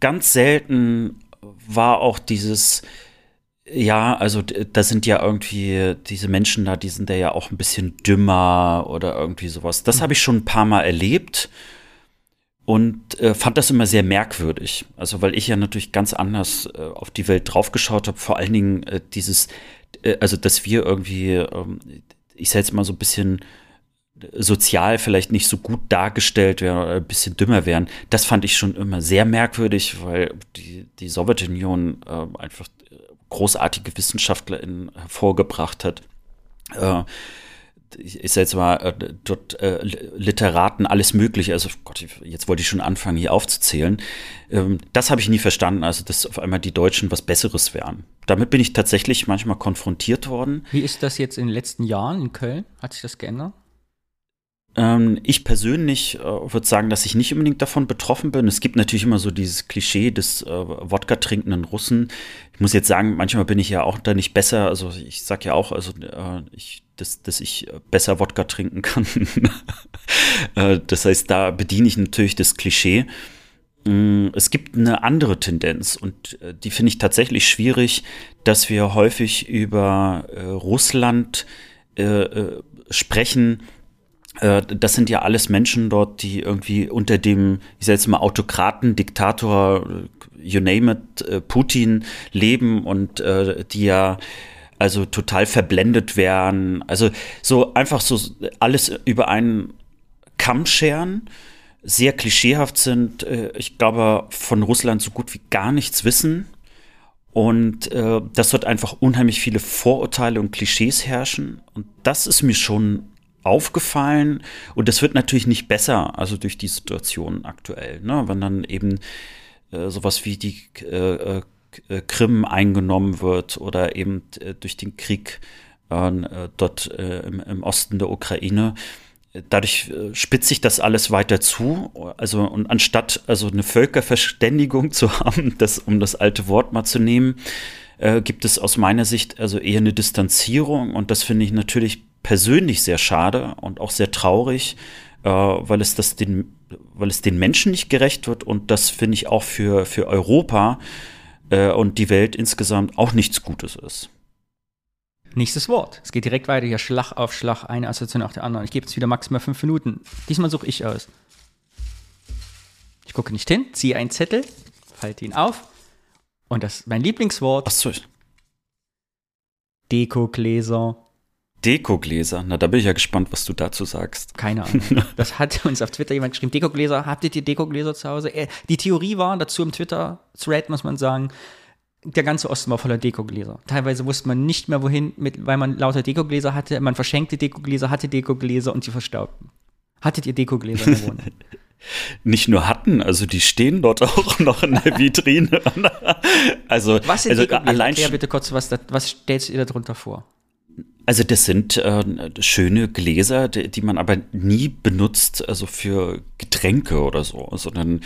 ganz selten war auch dieses, ja, also da sind ja irgendwie diese Menschen da, die sind ja auch ein bisschen dümmer oder irgendwie sowas. Das habe ich schon ein paar Mal erlebt und äh, fand das immer sehr merkwürdig. Also weil ich ja natürlich ganz anders äh, auf die Welt draufgeschaut habe. Vor allen Dingen äh, dieses, äh, also dass wir irgendwie, ähm, ich sag jetzt mal so ein bisschen sozial vielleicht nicht so gut dargestellt werden oder ein bisschen dümmer wären. Das fand ich schon immer sehr merkwürdig, weil die, die Sowjetunion äh, einfach großartige WissenschaftlerInnen hervorgebracht hat. Ich, ich sag jetzt mal, äh, dort äh, Literaten, alles mögliche. Also Gott, jetzt wollte ich schon anfangen, hier aufzuzählen. Ähm, das habe ich nie verstanden, also dass auf einmal die Deutschen was Besseres wären. Damit bin ich tatsächlich manchmal konfrontiert worden. Wie ist das jetzt in den letzten Jahren in Köln? Hat sich das geändert? Ähm, ich persönlich äh, würde sagen, dass ich nicht unbedingt davon betroffen bin. Es gibt natürlich immer so dieses Klischee des äh, Wodka trinkenden Russen. Ich muss jetzt sagen, manchmal bin ich ja auch da nicht besser. Also ich sag ja auch, also äh, ich, dass, dass ich besser Wodka trinken kann. äh, das heißt, da bediene ich natürlich das Klischee. Mm, es gibt eine andere Tendenz und äh, die finde ich tatsächlich schwierig, dass wir häufig über äh, Russland äh, äh sprechen, äh, das sind ja alles Menschen dort, die irgendwie unter dem, ich sage jetzt mal, Autokraten, Diktator, you name it, äh, Putin leben und äh, die ja also total verblendet werden. Also so einfach so alles über einen Kamm scheren, sehr klischeehaft sind. Äh, ich glaube, von Russland so gut wie gar nichts wissen. Und äh, dass dort einfach unheimlich viele Vorurteile und Klischees herrschen. Und das ist mir schon aufgefallen und das wird natürlich nicht besser, also durch die Situation aktuell, ne? wenn dann eben äh, sowas wie die äh, äh, Krim eingenommen wird oder eben äh, durch den Krieg äh, dort äh, im, im, Osten der Ukraine. Dadurch spitzt sich das alles weiter zu. Also, und anstatt also eine Völkerverständigung zu haben, das, um das alte Wort mal zu nehmen, gibt es aus meiner Sicht also eher eine Distanzierung und das finde ich natürlich persönlich sehr schade und auch sehr traurig, äh, weil es das den, weil es den Menschen nicht gerecht wird und das finde ich auch für, für Europa äh, und die Welt insgesamt auch nichts Gutes ist. Nächstes Wort. Es geht direkt weiter hier, Schlag auf Schlag, eine Assoziation nach der anderen. Ich gebe jetzt wieder maximal fünf Minuten. Diesmal suche ich aus. Ich gucke nicht hin, ziehe einen Zettel, falte ihn auf. Und das ist mein Lieblingswort. Ach so. Dekogläser. Dekogläser. Na, da bin ich ja gespannt, was du dazu sagst. Keine Ahnung. Das hat uns auf Twitter jemand geschrieben. Dekogläser, habt ihr die Dekogläser zu Hause? Äh, die Theorie war dazu im Twitter-Thread, muss man sagen, der ganze Osten war voller Dekogläser. Teilweise wusste man nicht mehr wohin, mit, weil man lauter Dekogläser hatte. Man verschenkte Dekogläser, hatte Dekogläser und sie verstaubten. Hattet ihr Dekogläser in der Wohnung? nicht nur hatten, also die stehen dort auch noch in der Vitrine. also, was sind also Dekogläser? Erklär bitte kurz, was, was stellst du dir darunter vor? Also das sind äh, schöne Gläser, die, die, man aber nie benutzt, also für Getränke oder so, sondern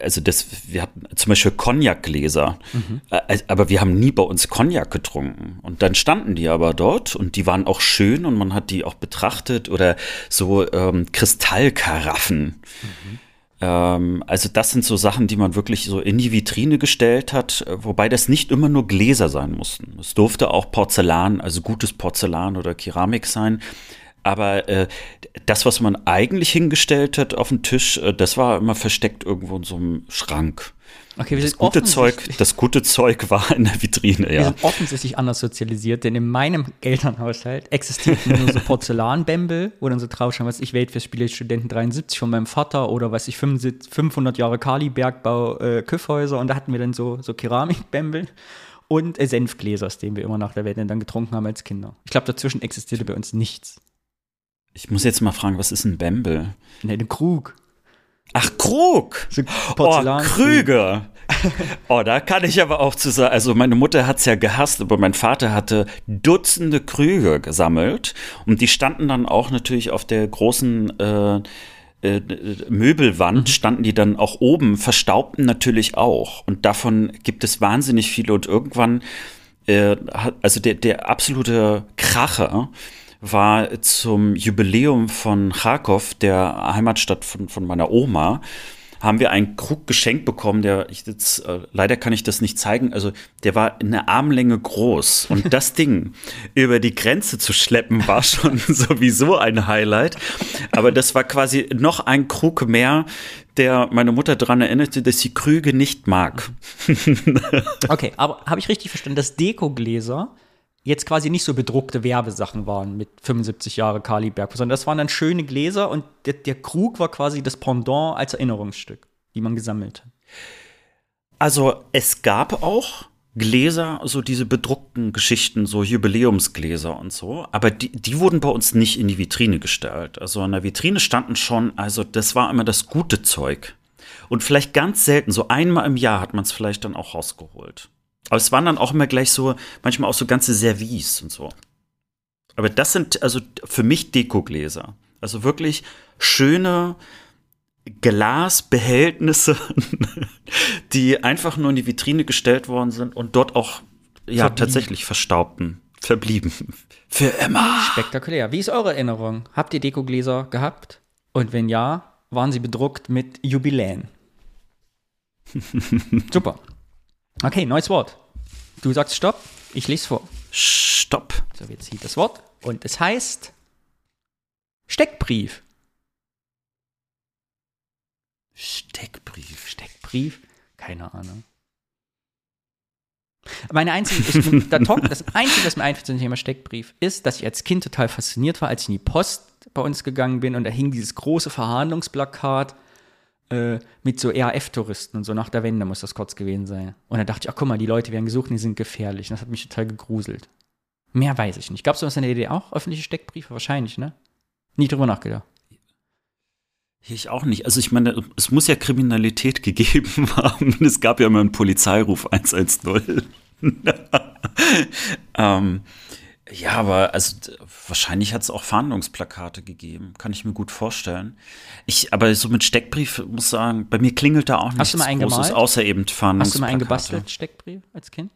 also das, wir hatten zum Beispiel Cognac-Gläser, mhm. äh, aber wir haben nie bei uns Cognac getrunken. Und dann standen die aber dort und die waren auch schön und man hat die auch betrachtet oder so ähm, Kristallkaraffen. Mhm. Ähm, also das sind so Sachen, die man wirklich so in die Vitrine gestellt hat, äh, wobei das nicht immer nur Gläser sein mussten. Es durfte auch Porzellan, also gutes Porzellan oder Keramik sein. Aber äh, das, was man eigentlich hingestellt hat auf dem Tisch, äh, das war immer versteckt irgendwo in so einem Schrank. Okay, wir das sind gute Zeug, das gute Zeug war in der Vitrine, ja. Wir sind offensichtlich anders sozialisiert, denn in meinem Elternhaushalt existierten nur so Porzellanbämbel, wo dann so draufschauen, was ich Weltfestspiele Studenten 73 von meinem Vater oder was ich 500 Jahre Kali-Bergbau äh, Küffhäuser und da hatten wir dann so, so Keramikbämbel und äh, Senfgläser, aus denen wir immer nach der Welt dann getrunken haben als Kinder. Ich glaube, dazwischen existierte bei uns nichts. Ich muss jetzt mal fragen, was ist ein Bämbel? Ne, ein Krug. Ach, Krug. So oh, Krüge. oh, da kann ich aber auch zu sagen, also meine Mutter hat es ja gehasst, aber mein Vater hatte Dutzende Krüge gesammelt und die standen dann auch natürlich auf der großen äh, äh, Möbelwand, mhm. standen die dann auch oben, verstaubten natürlich auch. Und davon gibt es wahnsinnig viele und irgendwann, äh, also der, der absolute Kracher, war zum Jubiläum von Kharkov, der Heimatstadt von, von meiner Oma, haben wir einen Krug geschenkt bekommen, der ich jetzt, äh, leider kann ich das nicht zeigen, also der war in der Armlänge groß und das Ding über die Grenze zu schleppen war schon sowieso ein Highlight, aber das war quasi noch ein Krug mehr, der meine Mutter daran erinnerte, dass sie Krüge nicht mag. okay, aber habe ich richtig verstanden, dass Dekogläser jetzt quasi nicht so bedruckte Werbesachen waren mit 75 Jahre Kaliberg, sondern das waren dann schöne Gläser und der, der Krug war quasi das Pendant als Erinnerungsstück, die man gesammelt hat. Also es gab auch Gläser, so diese bedruckten Geschichten, so Jubiläumsgläser und so, aber die, die wurden bei uns nicht in die Vitrine gestellt. Also in der Vitrine standen schon, also das war immer das gute Zeug. Und vielleicht ganz selten, so einmal im Jahr hat man es vielleicht dann auch rausgeholt. Aber es waren dann auch immer gleich so, manchmal auch so ganze Service und so. Aber das sind also für mich Dekogläser. Also wirklich schöne Glasbehältnisse, die einfach nur in die Vitrine gestellt worden sind und dort auch ja verblieben. tatsächlich verstaubten, verblieben. Für immer. Spektakulär. Wie ist eure Erinnerung? Habt ihr Dekogläser gehabt? Und wenn ja, waren sie bedruckt mit Jubiläen? Super. Okay, neues Wort. Du sagst Stopp, ich lese vor. Stopp. So, jetzt zieht das Wort. Und es heißt Steckbrief. Steckbrief. Steckbrief? Keine Ahnung. Meine einzige, ich, das Einzige, was mir einfällt zum Thema Steckbrief, ist, dass ich als Kind total fasziniert war, als ich in die Post bei uns gegangen bin und da hing dieses große Verhandlungsplakat äh, mit so RAF-Touristen und so nach der Wende muss das kurz gewesen sein. Und da dachte ich, ach guck mal, die Leute werden gesucht und die sind gefährlich. Und das hat mich total gegruselt. Mehr weiß ich nicht. Gab es sowas in der Idee auch? Öffentliche Steckbriefe? Wahrscheinlich, ne? Nie drüber nachgedacht. Ich auch nicht. Also ich meine, es muss ja Kriminalität gegeben haben. Es gab ja immer einen Polizeiruf 110. ähm, ja, aber also wahrscheinlich hat es auch Fahndungsplakate gegeben, kann ich mir gut vorstellen. Ich, aber so mit Steckbrief muss sagen, bei mir klingelt da auch nichts Großes, außer eben Fahndungsplakate. Hast du mal einen gebastelt Steckbrief als Kind?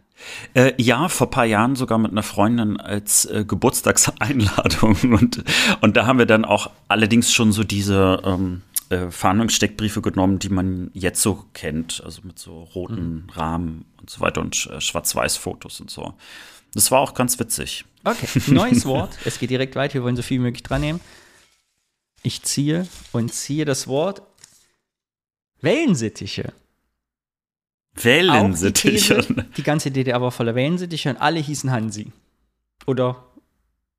Äh, ja, vor paar Jahren sogar mit einer Freundin als äh, Geburtstagseinladung und und da haben wir dann auch allerdings schon so diese ähm, äh, Fahndungssteckbriefe genommen, die man jetzt so kennt, also mit so roten mhm. Rahmen und so weiter und äh, Schwarz-Weiß-Fotos und so. Das war auch ganz witzig. Okay, neues Wort. Es geht direkt weiter. Wir wollen so viel wie möglich dran nehmen. Ich ziehe und ziehe das Wort Wellensittiche. Wellensittiche. Die, die, ganze DDR war voller Wellensittiche und alle hießen Hansi. Oder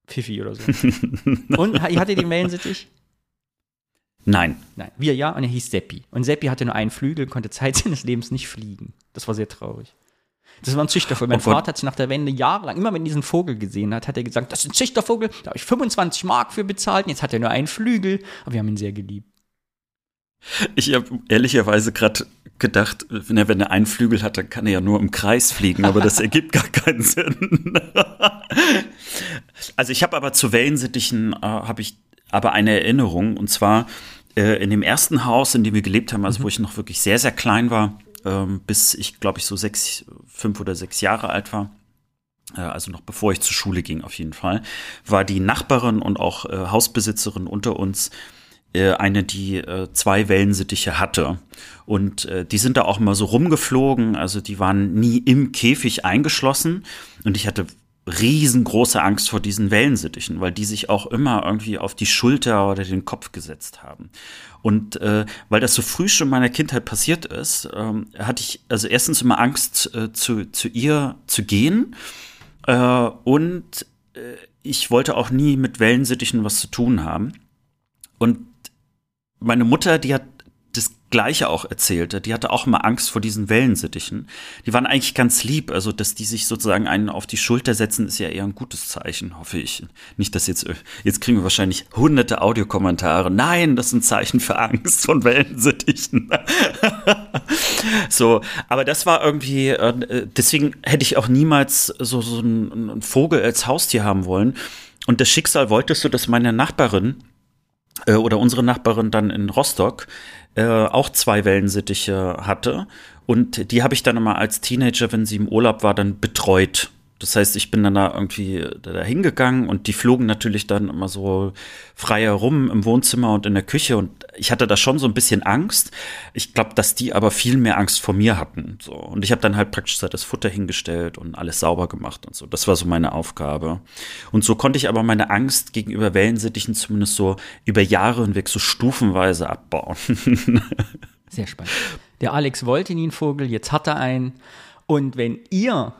Fifi oder so. und hatte den Wellensittich? Nein. Nein. Wir ja, und er hieß Seppi. Und Seppi hatte nur einen Flügel, konnte Zeit seines Lebens nicht fliegen. Das war sehr traurig. Das war ein Züchtervogel. Mein oh Vater hat sich nach der Wende jahrelang, immer wenn er diesen Vogel gesehen hat, hat er gesagt, das ist ein Züchtervogel, da habe ich 25 Mark für bezahlt, und jetzt hat er nur einen Flügel, aber wir haben ihn sehr geliebt. Ich habe ehrlicherweise gerade gedacht, wenn er, wenn er einen Flügel hat, dann kann er ja nur im Kreis fliegen, aber das ergibt gar keinen Sinn. also ich habe aber zu Wellensittichen äh, habe ich aber eine Erinnerung und zwar äh, in dem ersten Haus, in dem wir gelebt haben, also mhm. wo ich noch wirklich sehr sehr klein war, ähm, bis ich, glaube ich, so sechs, fünf oder sechs Jahre alt war äh, also noch bevor ich zur Schule ging auf jeden Fall, war die Nachbarin und auch äh, Hausbesitzerin unter uns äh, eine, die äh, zwei Wellensittiche hatte. Und äh, die sind da auch mal so rumgeflogen, also die waren nie im Käfig eingeschlossen. Und ich hatte riesengroße Angst vor diesen Wellensittichen, weil die sich auch immer irgendwie auf die Schulter oder den Kopf gesetzt haben. Und äh, weil das so früh schon in meiner Kindheit passiert ist, ähm, hatte ich also erstens immer Angst, äh, zu, zu ihr zu gehen. Äh, und äh, ich wollte auch nie mit Wellensittichen was zu tun haben. Und meine Mutter, die hat Gleiche auch erzählte. Die hatte auch immer Angst vor diesen Wellensittichen. Die waren eigentlich ganz lieb. Also, dass die sich sozusagen einen auf die Schulter setzen, ist ja eher ein gutes Zeichen, hoffe ich. Nicht, dass jetzt, jetzt kriegen wir wahrscheinlich hunderte Audiokommentare. Nein, das ist ein Zeichen für Angst von Wellensittichen. so, aber das war irgendwie, äh, deswegen hätte ich auch niemals so, so einen, Vogel als Haustier haben wollen. Und das Schicksal wollte so, dass meine Nachbarin, äh, oder unsere Nachbarin dann in Rostock äh, auch zwei Wellensittiche hatte. Und die habe ich dann immer als Teenager, wenn sie im Urlaub war, dann betreut. Das heißt, ich bin dann da irgendwie da hingegangen und die flogen natürlich dann immer so frei herum im Wohnzimmer und in der Küche und ich hatte da schon so ein bisschen Angst. Ich glaube, dass die aber viel mehr Angst vor mir hatten. So. Und ich habe dann halt praktisch das Futter hingestellt und alles sauber gemacht und so. Das war so meine Aufgabe. Und so konnte ich aber meine Angst gegenüber Wellensittichen zumindest so über Jahre hinweg so stufenweise abbauen. Sehr spannend. Der Alex wollte nie einen Vogel, jetzt hat er einen. Und wenn ihr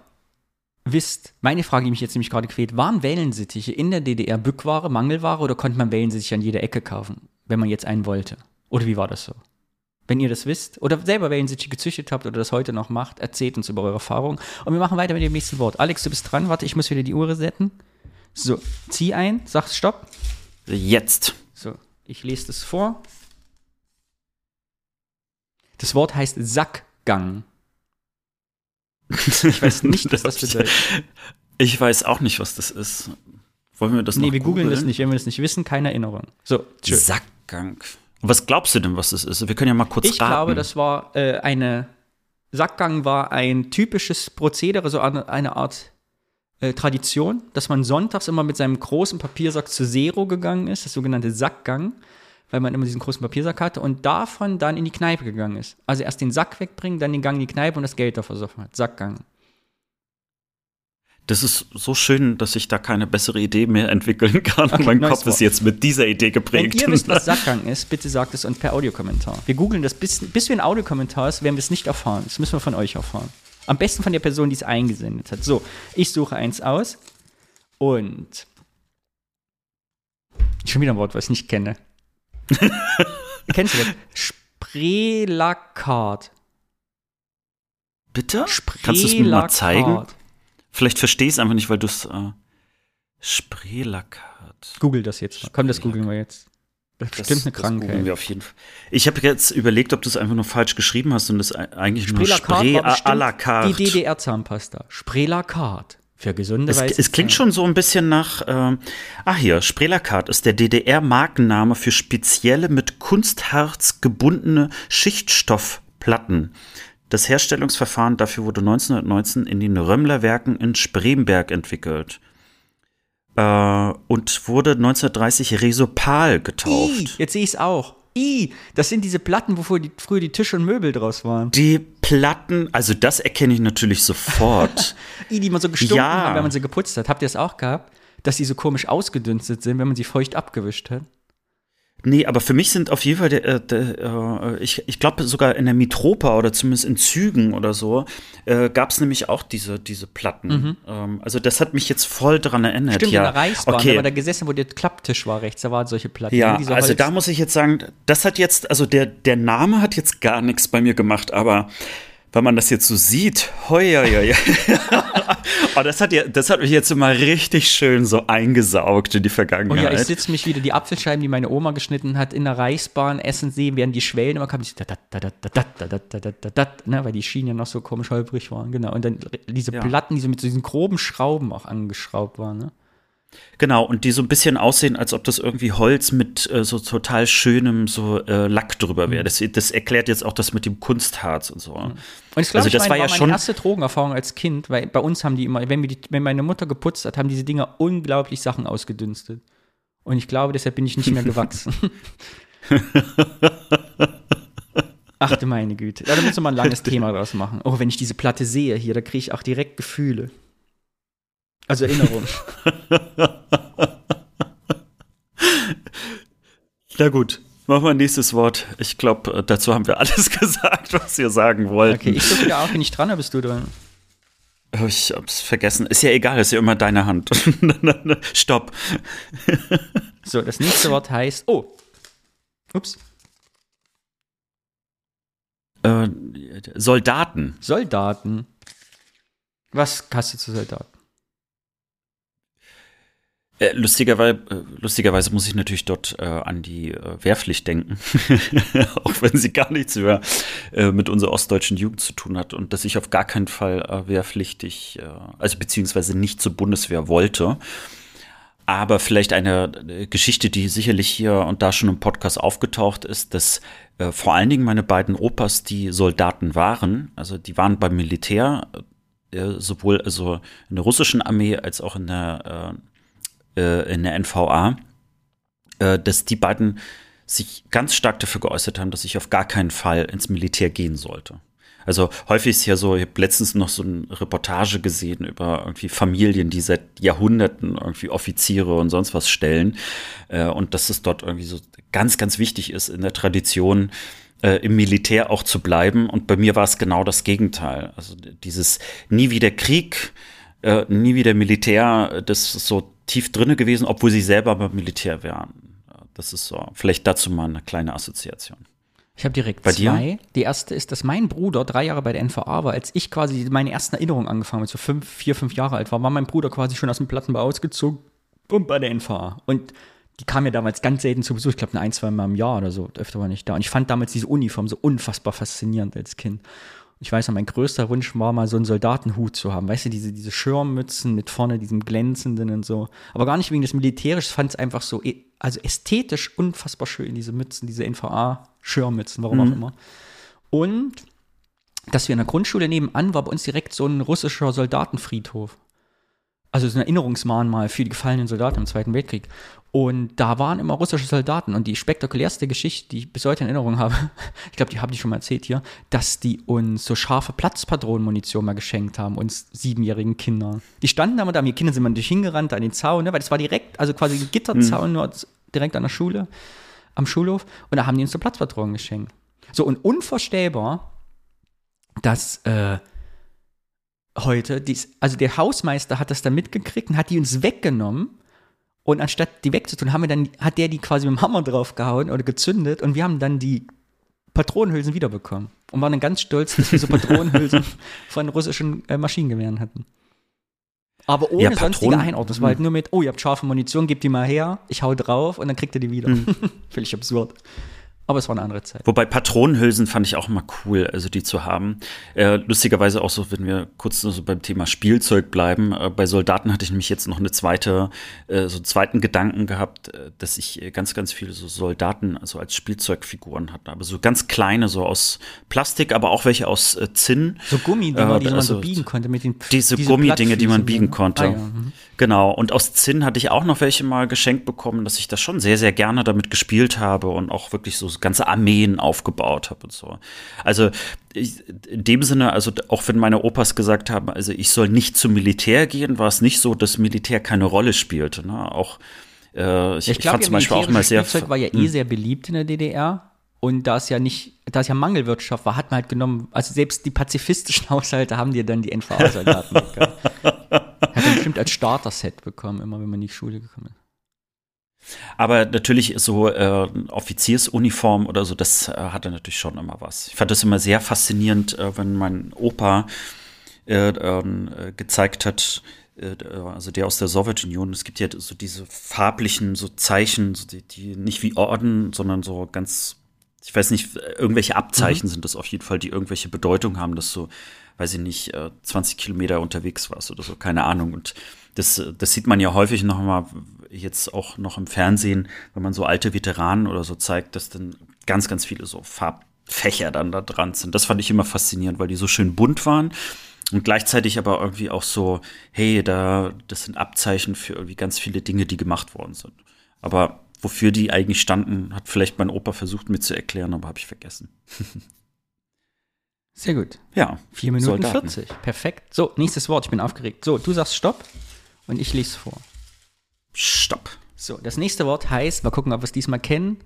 wisst, meine Frage, die mich jetzt nämlich gerade quält, waren Wellensittiche in der DDR Bückware, Mangelware oder konnte man Wellensittiche an jeder Ecke kaufen, wenn man jetzt einen wollte? Oder wie war das so? Wenn ihr das wisst oder selber Wellensittiche gezüchtet habt oder das heute noch macht, erzählt uns über eure Erfahrungen. Und wir machen weiter mit dem nächsten Wort. Alex, du bist dran. Warte, ich muss wieder die Uhr resetten. So, zieh ein, sag Stopp. Jetzt. So, ich lese das vor. Das Wort heißt Sackgang. Ich weiß nicht, was das bedeutet. Ich weiß auch nicht, was das ist. Wollen wir das Nee, noch wir googeln das nicht. Wenn wir das nicht wissen, keine Erinnerung. So, tschüss. Sackgang. Was glaubst du denn, was das ist? Wir können ja mal kurz Ich raten. glaube, das war äh, eine Sackgang war ein typisches Prozedere, so eine, eine Art äh, Tradition, dass man sonntags immer mit seinem großen Papiersack zu Zero gegangen ist, das sogenannte Sackgang, weil man immer diesen großen Papiersack hatte und davon dann in die Kneipe gegangen ist. Also erst den Sack wegbringen, dann den Gang in die Kneipe und das Geld da versoffen hat. Sackgang. Das ist so schön, dass ich da keine bessere Idee mehr entwickeln kann. Okay, mein Kopf ist jetzt mit dieser Idee Wenn geprägt. ihr wisst, was Sackgang ist, bitte sagt es uns per Audiokommentar. Wir googeln das, bis, bis wir ein Audiokommentar ist, werden wir es nicht erfahren. Das müssen wir von euch erfahren. Am besten von der Person, die es eingesendet hat. So, ich suche eins aus und schon wieder ein Wort, was ich nicht kenne. Kennst du das? Sprelakat. Bitte? Kannst du es mir mal zeigen? Sprelakat. Vielleicht verstehe ich es einfach nicht, weil du es. Äh, Sprelakat. Google das jetzt mal. Komm, das googeln wir jetzt. Das ist bestimmt eine Krankheit. wir auf jeden Fall. Ich habe jetzt überlegt, ob du es einfach nur falsch geschrieben hast und das eigentlich nur Sprelakat war à, la carte. die DDR-Zahnpasta. Sprelakat. Für gesunde Es, weiße es klingt schon so ein bisschen nach, ähm, ah hier, Sprelakat ist der DDR-Markenname für spezielle mit Kunstharz gebundene Schichtstoffplatten. Das Herstellungsverfahren dafür wurde 1919 in den Römmler-Werken in Spremberg entwickelt. Äh, und wurde 1930 Resopal I, getauft. jetzt sehe ich es auch. I, das sind diese Platten, wovor die, früher die Tische und Möbel draus waren. Die Platten, also das erkenne ich natürlich sofort. I, die man so gestunken Ja. haben, wenn man sie geputzt hat. Habt ihr es auch gehabt? Dass die so komisch ausgedünstet sind, wenn man sie feucht abgewischt hat? Nee, aber für mich sind auf jeden Fall, der, äh, der, äh, ich, ich glaube sogar in der Mitropa oder zumindest in Zügen oder so, äh, gab es nämlich auch diese, diese Platten. Ähm, also das hat mich jetzt voll dran erinnert. Mhm. Stimmt, ja. in der Reichsbahn, okay. da war da gesessen, wo der Klapptisch war rechts, da waren solche Platten. Ja, ne, also Holz- da muss ich jetzt sagen, das hat jetzt, also der, der Name hat jetzt gar nichts bei mir gemacht, aber wenn man das jetzt so sieht, hoi, hoi, hoi. oh, das, hat ja, das hat mich jetzt immer richtig schön so eingesaugt in die Vergangenheit. Oh ja, ich sitze mich wieder, die Apfelscheiben, die meine Oma geschnitten hat, in der Reichsbahn essen sehen, während die Schwellen immer kamen, ne, weil die Schienen ja noch so komisch holprig waren, genau. Und dann diese ja. Platten, die so mit so diesen groben Schrauben auch angeschraubt waren, ne? Genau, und die so ein bisschen aussehen, als ob das irgendwie Holz mit äh, so total schönem so äh, Lack drüber wäre. Das, das erklärt jetzt auch das mit dem Kunstharz und so. Und ich glaube, Also das meine, war ja meine schon- erste Drogenerfahrung als Kind, weil bei uns haben die immer, wenn, die, wenn meine Mutter geputzt hat, haben diese Dinger unglaublich Sachen ausgedünstet. Und ich glaube, deshalb bin ich nicht mehr gewachsen. Ach du meine Güte. Da müssen wir mal ein langes Thema draus machen. Oh, wenn ich diese Platte sehe hier, da kriege ich auch direkt Gefühle. Also Erinnerungen. Na gut, machen wir nächstes Wort. Ich glaube, dazu haben wir alles gesagt, was wir sagen wollten. Okay, ich suche ja auch, ich dran bin, bist du dran. Ich hab's vergessen. Ist ja egal, ist ja immer deine Hand. Stopp. So, das nächste Wort heißt, oh. Ups. Äh, Soldaten. Soldaten. Was hast du zu Soldaten? Äh, lustigerweise, äh, lustigerweise muss ich natürlich dort äh, an die äh, Wehrpflicht denken, auch wenn sie gar nichts mehr äh, mit unserer ostdeutschen Jugend zu tun hat und dass ich auf gar keinen Fall wehrpflichtig, also beziehungsweise nicht zur Bundeswehr wollte. Aber vielleicht eine Geschichte, die sicherlich hier und da schon im Podcast aufgetaucht ist, dass vor allen Dingen meine beiden Opas, die Soldaten waren, also die waren beim Militär, sowohl also in der russischen Armee als auch in der äh, in der NVA, äh, dass die beiden sich ganz stark dafür geäußert haben, dass ich auf gar keinen Fall ins Militär gehen sollte. Also häufig ist ja so, ich habe letztens noch so eine Reportage gesehen über irgendwie Familien, die seit Jahrhunderten irgendwie Offiziere und sonst was stellen. Äh, und dass es dort irgendwie so ganz, ganz wichtig ist, in der Tradition äh, im Militär auch zu bleiben. Und bei mir war es genau das Gegenteil. Also dieses nie wieder Krieg, äh, nie wieder Militär, das ist so tief drinne gewesen, obwohl sie selber beim Militär wären. Das ist so, vielleicht dazu mal eine kleine Assoziation. Ich habe direkt Bei dir? zwei. Die erste ist, dass mein Bruder drei Jahre bei der NVA war. Als ich quasi meine ersten Erinnerungen angefangen habe, so fünf, vier, fünf Jahre alt war, war mein Bruder quasi schon aus dem Plattenbau ausgezogen und bei der NVA. Und die kam ja damals ganz selten zu Besuch. Ich glaube, ein, zwei Mal im Jahr oder so. Öfter war nicht da. Und ich fand damals diese Uniform so unfassbar faszinierend als Kind. Ich weiß noch, mein größter Wunsch war mal so einen Soldatenhut zu haben. Weißt du, diese, diese Schirmmützen mit vorne diesem glänzenden und so. Aber gar nicht wegen des Militärisch, fand es einfach so, e, also ästhetisch unfassbar schön, diese Mützen, diese NVA-Schirmmützen, warum mhm. auch immer. Und dass wir in der Grundschule nebenan war bei uns direkt so ein russischer Soldatenfriedhof also so ein Erinnerungsmahnmal für die gefallenen Soldaten im Zweiten Weltkrieg. Und da waren immer russische Soldaten. Und die spektakulärste Geschichte, die ich bis heute in Erinnerung habe, ich glaube, die habe ich schon mal erzählt hier, dass die uns so scharfe Platzpatronenmunition mal geschenkt haben, uns siebenjährigen Kindern. Die standen da, da haben die Kinder sind mal durch hingerannt an den Zaun, ne, weil das war direkt, also quasi ein Gitterzaun, mhm. nur direkt an der Schule, am Schulhof. Und da haben die uns so Platzpatronen geschenkt. So, und unvorstellbar, dass äh, heute, dies, also der Hausmeister hat das dann mitgekriegt und hat die uns weggenommen. Und anstatt die wegzutun, haben wir dann, hat der die quasi mit dem Hammer draufgehauen oder gezündet und wir haben dann die Patronenhülsen wiederbekommen. Und waren dann ganz stolz, dass wir so Patronenhülsen von russischen äh, Maschinengewehren hatten. Aber ohne ja, sonstige Einordnung. Das war halt hm. nur mit, oh, ihr habt scharfe Munition, gebt die mal her, ich hau drauf und dann kriegt ihr die wieder. Mhm. Völlig absurd. Aber es war eine andere Zeit. Wobei Patronenhülsen fand ich auch immer cool, also die zu haben. Äh, lustigerweise auch so, wenn wir kurz so beim Thema Spielzeug bleiben. Äh, bei Soldaten hatte ich nämlich jetzt noch eine zweite, äh, so einen zweiten Gedanken gehabt, äh, dass ich ganz, ganz viele so Soldaten, also als Spielzeugfiguren hatte. Aber so ganz kleine, so aus Plastik, aber auch welche aus äh, Zinn. So Gummidinger, die man so also biegen konnte mit den Diese, diese Gummidinge, die man biegen konnte. Ah, ja. mhm. Genau. Und aus Zinn hatte ich auch noch welche mal geschenkt bekommen, dass ich das schon sehr, sehr gerne damit gespielt habe und auch wirklich so ganze Armeen aufgebaut habe und so. Also ich, in dem Sinne, also auch wenn meine Opas gesagt haben, also ich soll nicht zum Militär gehen, war es nicht so, dass Militär keine Rolle spielte. Ne? Auch äh, ich, ich glaub, fand zum Beispiel auch mal sehr. Spielzeug war ja eh hm. sehr beliebt in der DDR. Und da es ja nicht, da es ja Mangelwirtschaft war, hat man halt genommen, also selbst die pazifistischen Haushalte haben dir dann die NVA-Soldaten Hat man bestimmt als Starter-Set bekommen, immer wenn man in die Schule gekommen ist. Aber natürlich so äh, Offiziersuniform oder so, das äh, hatte natürlich schon immer was. Ich fand das immer sehr faszinierend, äh, wenn mein Opa äh, ähm, äh, gezeigt hat, äh, also der aus der Sowjetunion, es gibt ja so diese farblichen so Zeichen, so die, die nicht wie Orden, sondern so ganz, ich weiß nicht, irgendwelche Abzeichen mhm. sind das auf jeden Fall, die irgendwelche Bedeutung haben, dass du, weiß ich nicht, 20 Kilometer unterwegs warst oder so, keine Ahnung. Und das, das sieht man ja häufig noch mal jetzt auch noch im Fernsehen, wenn man so alte Veteranen oder so zeigt, dass dann ganz, ganz viele so Farbfächer dann da dran sind. Das fand ich immer faszinierend, weil die so schön bunt waren und gleichzeitig aber irgendwie auch so, hey, da, das sind Abzeichen für irgendwie ganz viele Dinge, die gemacht worden sind. Aber wofür die eigentlich standen, hat vielleicht mein Opa versucht mir zu erklären, aber habe ich vergessen. Sehr gut. Ja. Vier Minuten Soldaten. 40. Perfekt. So, nächstes Wort. Ich bin aufgeregt. So, du sagst Stopp und ich lese vor. Stopp. So, das nächste Wort heißt, mal gucken, ob wir es diesmal kennen.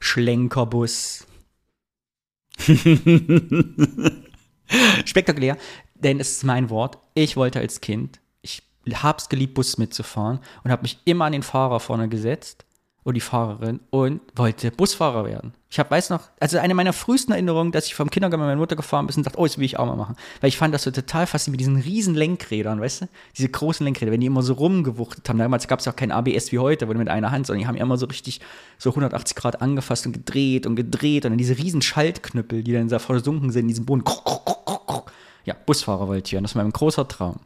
Schlenkerbus. Spektakulär, denn es ist mein Wort. Ich wollte als Kind, ich hab's geliebt, Bus mitzufahren und habe mich immer an den Fahrer vorne gesetzt und die Fahrerin und wollte Busfahrer werden. Ich habe weiß noch, also eine meiner frühesten Erinnerungen, dass ich vom Kindergarten mit meiner Mutter gefahren bin und dachte, oh, das will ich auch mal machen. Weil ich fand das so total faszinierend mit diesen riesen Lenkrädern, weißt du? Diese großen Lenkräder, wenn die immer so rumgewuchtet haben. Damals gab es ja auch kein ABS wie heute, wo du mit einer Hand, sondern die haben immer so richtig so 180 Grad angefasst und gedreht und gedreht und dann diese riesen Schaltknüppel, die dann da versunken sind in diesem Boden. Ja, Busfahrer wollte ich werden. Das war mein großer Traum.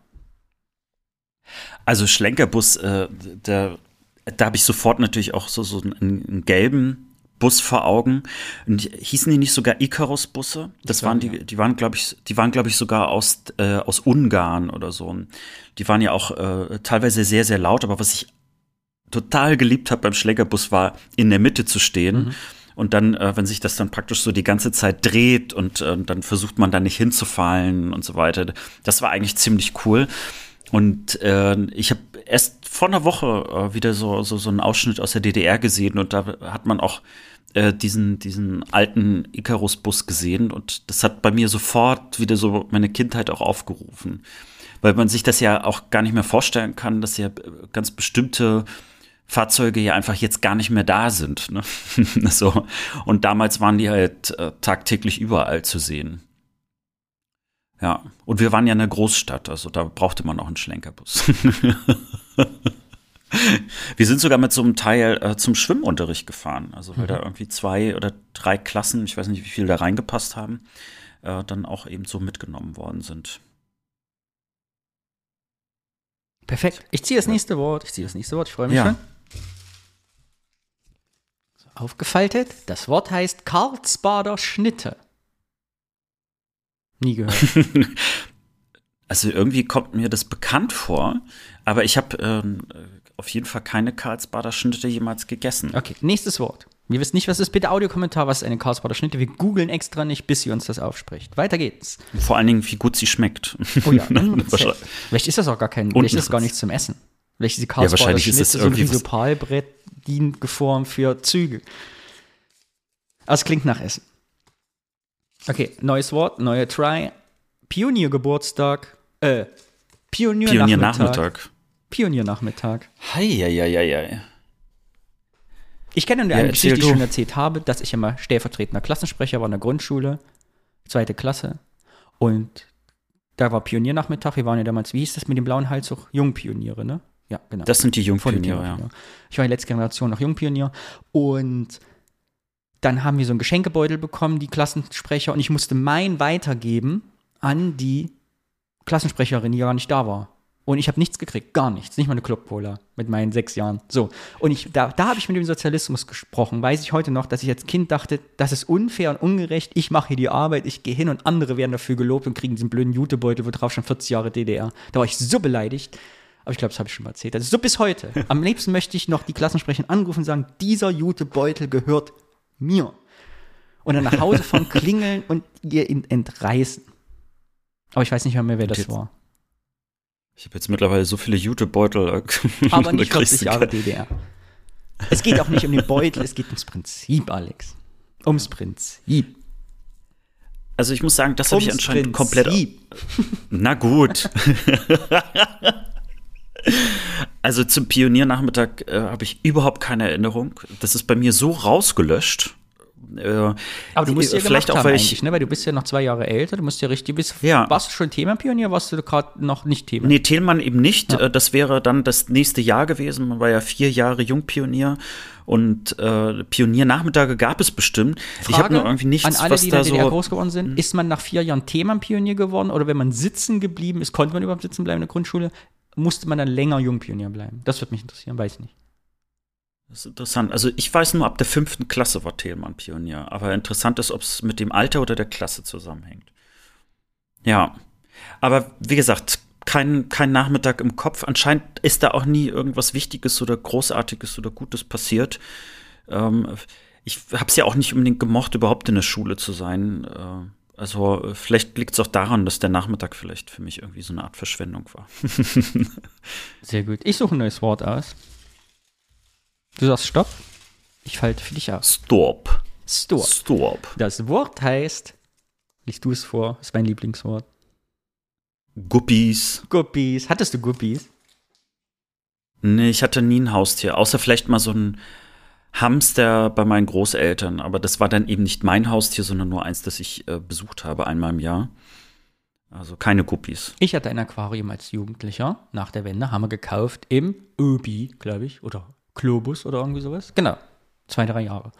Also Schlenkerbus, äh, der da habe ich sofort natürlich auch so, so einen, einen, gelben Bus vor Augen. Und hießen die nicht sogar Icarus-Busse? Das waren die, die waren, glaube ich, die waren, glaube ich, sogar aus, äh, aus Ungarn oder so. Die waren ja auch äh, teilweise sehr, sehr laut, aber was ich total geliebt habe beim Schlägerbus war, in der Mitte zu stehen. Mhm. Und dann, äh, wenn sich das dann praktisch so die ganze Zeit dreht und äh, dann versucht man da nicht hinzufallen und so weiter. Das war eigentlich ziemlich cool. Und äh, ich habe erst vor einer Woche äh, wieder so, so, so einen Ausschnitt aus der DDR gesehen und da hat man auch äh, diesen, diesen alten Icarus-Bus gesehen und das hat bei mir sofort wieder so meine Kindheit auch aufgerufen. Weil man sich das ja auch gar nicht mehr vorstellen kann, dass ja ganz bestimmte Fahrzeuge ja einfach jetzt gar nicht mehr da sind. Ne? so. Und damals waren die halt äh, tagtäglich überall zu sehen. Ja, und wir waren ja in einer Großstadt, also da brauchte man auch einen Schlenkerbus. wir sind sogar mit so einem Teil äh, zum Schwimmunterricht gefahren, also weil mhm. da irgendwie zwei oder drei Klassen, ich weiß nicht, wie viele da reingepasst haben, äh, dann auch eben so mitgenommen worden sind. Perfekt. Ich ziehe das nächste Wort. Ich ziehe das nächste Wort. Ich freue mich Ja. schon. So, aufgefaltet. Das Wort heißt Karlsbader Schnitte. Nie gehört. Also irgendwie kommt mir das bekannt vor, aber ich habe ähm, auf jeden Fall keine Karlsbader Schnitte jemals gegessen. Okay, nächstes Wort. Wir wissen nicht, was ist. Bitte Audiokommentar, was ist eine Karlsbader Schnitte. Wir googeln extra nicht, bis sie uns das aufspricht. Weiter geht's. Vor allen Dingen, wie gut sie schmeckt. Oh ja. Vielleicht ist das auch gar kein, Und vielleicht ist das gar nichts zum Essen. Vielleicht ist die Karlsbader wahrscheinlich ist Schnitte es so ein irgendwie Rhizobalbrett, dient geformt für Züge. Aber es klingt nach Essen. Okay, neues Wort, neue Try. Pioniergeburtstag. Äh, Pioniernachmittag. Pioniernachmittag. Pioniernachmittag. Heieieiei. Ich kenne eine Ja, Geschichte, die ich schon erzählt habe, dass ich immer stellvertretender Klassensprecher war in der Grundschule, zweite Klasse. Und da war Pioniernachmittag. Wir waren ja damals, wie hieß das mit dem blauen Halstuch? Jungpioniere, ne? Ja, genau. Das sind die Jungpioniere, ja. Ich war die letzte Generation noch Jungpionier. Und dann haben wir so einen Geschenkebeutel bekommen, die Klassensprecher, und ich musste meinen weitergeben an die Klassensprecherin, die gar nicht da war. Und ich habe nichts gekriegt, gar nichts, nicht mal eine Club-Cola mit meinen sechs Jahren. So, und ich, da, da habe ich mit dem Sozialismus gesprochen. Weiß ich heute noch, dass ich als Kind dachte, das ist unfair und ungerecht. Ich mache hier die Arbeit, ich gehe hin und andere werden dafür gelobt und kriegen diesen blöden Jutebeutel, wo drauf schon 40 Jahre DDR. Da war ich so beleidigt. Aber ich glaube, das habe ich schon mal erzählt. Also so bis heute. Am liebsten möchte ich noch die Klassensprecherin anrufen und sagen, dieser Jutebeutel gehört mir. Und dann nach Hause fahren, klingeln und ihr ihn entreißen. Aber ich weiß nicht mehr, mehr wer das jetzt- war. Ich habe jetzt mittlerweile so viele Jutebeutel. äh, Aber nicht kriegst 40 du Jahre DDR. Es geht auch nicht um den Beutel, es geht ums Prinzip, Alex. Ums Prinzip. Also ich muss sagen, das habe ich anscheinend komplett. Prinzip. Na gut. also zum Pioniernachmittag äh, habe ich überhaupt keine Erinnerung. Das ist bei mir so rausgelöscht. Äh, Aber du musst ja vielleicht auch, weil ich. ne? Weil du bist ja noch zwei Jahre älter, du musst ja richtig, bist, Ja. warst du schon Themapionier, warst du gerade noch nicht Thema? Nee, Thelmann eben nicht. Äh, Das wäre dann das nächste Jahr gewesen. Man war ja vier Jahre Jungpionier und äh, Pioniernachmittage gab es bestimmt. ich habe nur irgendwie nichts, an alle, was die in da der DDR so. groß geworden sind. Ist man nach vier Jahren Themenpionier geworden oder wenn man sitzen geblieben ist, konnte man überhaupt sitzen bleiben in der Grundschule, musste man dann länger Jungpionier bleiben? Das würde mich interessieren, weiß ich nicht. Das ist interessant. Also ich weiß nur, ab der fünften Klasse war Thelmann Pionier. Aber interessant ist, ob es mit dem Alter oder der Klasse zusammenhängt. Ja. Aber wie gesagt, kein, kein Nachmittag im Kopf. Anscheinend ist da auch nie irgendwas Wichtiges oder Großartiges oder Gutes passiert. Ähm, ich habe es ja auch nicht unbedingt gemocht, überhaupt in der Schule zu sein. Äh, also äh, vielleicht liegt es auch daran, dass der Nachmittag vielleicht für mich irgendwie so eine Art Verschwendung war. Sehr gut. Ich suche ein neues Wort aus. Du sagst Stopp. Ich falte für dich aus. Stop. Stop. Stop. Das Wort heißt, liest du es vor, ist mein Lieblingswort. Guppies. Guppies. Hattest du Guppies? Nee, ich hatte nie ein Haustier, außer vielleicht mal so ein Hamster bei meinen Großeltern. Aber das war dann eben nicht mein Haustier, sondern nur eins, das ich äh, besucht habe einmal im Jahr. Also keine Guppies. Ich hatte ein Aquarium als Jugendlicher. Nach der Wende haben wir gekauft im Öbi, glaube ich, oder Globus oder irgendwie sowas. Genau. Zwei, drei Jahre.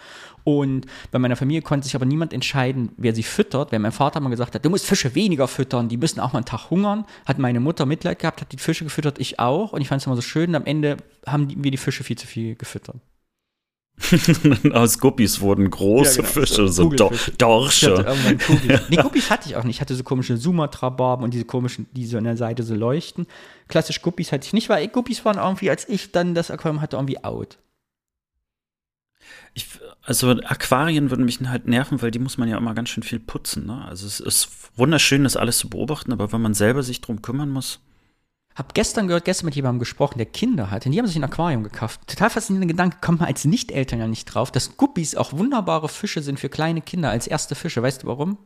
Und bei meiner Familie konnte sich aber niemand entscheiden, wer sie füttert. Wenn mein Vater mal gesagt hat, du musst Fische weniger füttern, die müssen auch mal einen Tag hungern, hat meine Mutter Mitleid gehabt, hat die Fische gefüttert, ich auch. Und ich fand es immer so schön. Und am Ende haben wir die Fische viel zu viel gefüttert. Aus Guppies wurden große Ja, genau. Fische, so Kugelfische. Dorsche. Guppies. Nee, Guppies hatte ich auch nicht. Ich hatte so komische Sumatra-Barben und diese komischen, die so an der Seite so leuchten. Klassisch Guppies hatte ich nicht, weil Guppies waren irgendwie, als ich dann das Aquarium hatte, irgendwie out. Ich, also Aquarien würden mich halt nerven, weil die muss man ja immer ganz schön viel putzen. Ne? Also es ist wunderschön, das alles zu beobachten, aber wenn man selber sich drum kümmern muss. Hab gestern gehört, gestern mit jemandem gesprochen, der Kinder hat. Und die haben sich ein Aquarium gekauft. Total faszinierender Gedanke, kommt man als Nicht-Eltern ja nicht drauf, dass Guppies auch wunderbare Fische sind für kleine Kinder als erste Fische. Weißt du warum?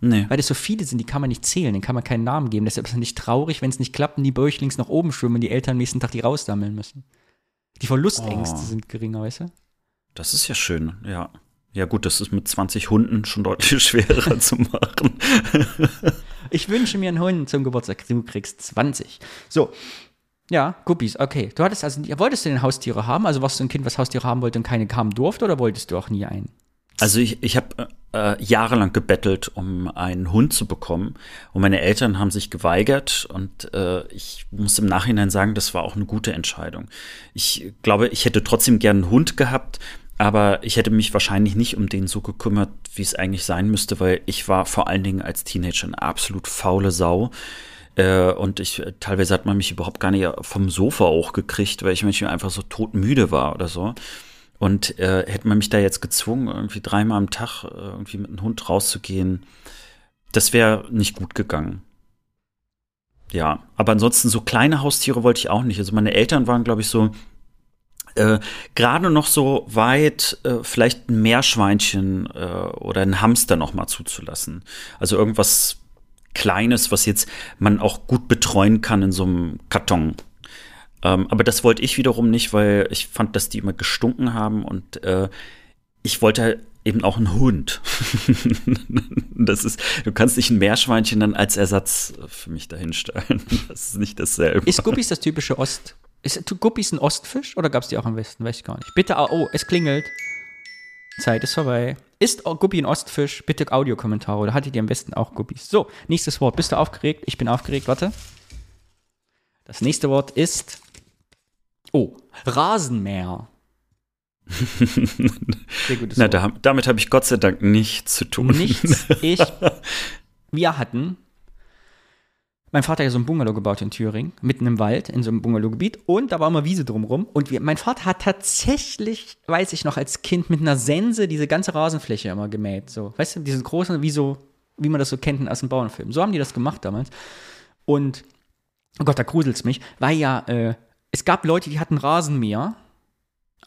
Nee. Weil das so viele sind, die kann man nicht zählen, denen kann man keinen Namen geben. Deshalb ist es nicht traurig, wenn es nicht klappt und die Bäuchlings nach oben schwimmen und die Eltern am nächsten Tag die raussammeln müssen. Die Verlustängste Oh. sind geringer, weißt du? Das ist ja schön, ja. Ja, gut, das ist mit 20 Hunden schon deutlich schwerer zu machen. Ich wünsche mir einen Hund zum Geburtstag. Du kriegst 20. So. Ja, Guppies, okay. Du hattest also, wolltest du denn Haustiere haben? Also warst du ein Kind, was Haustiere haben wollte und keine kamen durfte oder wolltest du auch nie einen? Also ich, ich habe äh, jahrelang gebettelt, um einen Hund zu bekommen. Und meine Eltern haben sich geweigert. Und äh, ich muss im Nachhinein sagen, das war auch eine gute Entscheidung. Ich glaube, ich hätte trotzdem gern einen Hund gehabt, aber ich hätte mich wahrscheinlich nicht um den so gekümmert, wie es eigentlich sein müsste, weil ich war vor allen Dingen als Teenager eine absolut faule Sau. Äh, und ich, teilweise hat man mich überhaupt gar nicht vom Sofa hochgekriegt, weil ich manchmal einfach so todmüde war oder so. Und äh, hätte man mich da jetzt gezwungen, irgendwie dreimal am Tag äh, irgendwie mit einem Hund rauszugehen, das wäre nicht gut gegangen. Ja, aber ansonsten so kleine Haustiere wollte ich auch nicht. Also meine Eltern waren, glaube ich, so äh, gerade noch so weit, äh, vielleicht ein Meerschweinchen äh, oder ein Hamster noch mal zuzulassen. Also irgendwas Kleines, was jetzt man auch gut betreuen kann in so einem Karton. Ähm, aber das wollte ich wiederum nicht, weil ich fand, dass die immer gestunken haben und äh, ich wollte eben auch einen Hund. das ist, du kannst nicht ein Meerschweinchen dann als Ersatz für mich dahinstellen. Das ist nicht dasselbe. Ist Guppies das typische Ost? Ist Guppies ein Ostfisch oder gab es die auch im Westen? Weiß ich gar nicht. Bitte, oh, es klingelt. Zeit ist vorbei. Ist Guppi ein Ostfisch? Bitte Audiokommentare oder hattet ihr am besten auch Guppies? So, nächstes Wort. Bist du aufgeregt? Ich bin aufgeregt. Warte. Das nächste Wort ist Oh, Rasenmäher. Sehr gutes Na, da, damit habe ich Gott sei Dank nichts zu tun. Nichts. Ich, wir hatten, mein Vater hat ja so ein Bungalow gebaut in Thüringen, mitten im Wald, in so einem Bungalowgebiet. Und da war immer Wiese drumrum. Und wir, mein Vater hat tatsächlich, weiß ich noch, als Kind mit einer Sense diese ganze Rasenfläche immer gemäht. So, weißt du, diese großen, wie so, wie man das so kennt aus dem Bauernfilm. So haben die das gemacht damals. Und, oh Gott, da gruselt's mich, weil ja, äh, es gab Leute, die hatten Rasenmäher,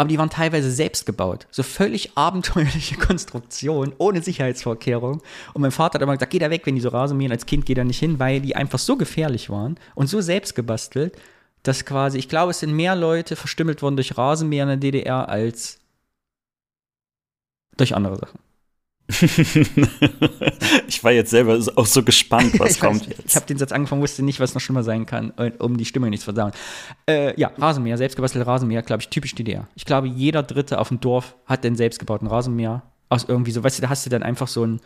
aber die waren teilweise selbst gebaut. So völlig abenteuerliche Konstruktion, ohne Sicherheitsvorkehrung. Und mein Vater hat immer gesagt, geh da weg, wenn die so Rasenmähen. Als Kind geht da nicht hin, weil die einfach so gefährlich waren und so selbst gebastelt, dass quasi, ich glaube, es sind mehr Leute verstümmelt worden durch Rasenmäher in der DDR als durch andere Sachen. ich war jetzt selber auch so gespannt, was kommt jetzt. Ich habe den Satz angefangen, wusste nicht, was noch schlimmer sein kann, äh, um die Stimmung nicht zu versauen. Äh, ja, Rasenmäher, selbstgebastelte Rasenmäher, glaube ich, typisch DDR. Ich glaube, jeder Dritte auf dem Dorf hat den selbstgebauten Rasenmäher. Aus irgendwie so, weißt du, da hast du dann einfach so ein,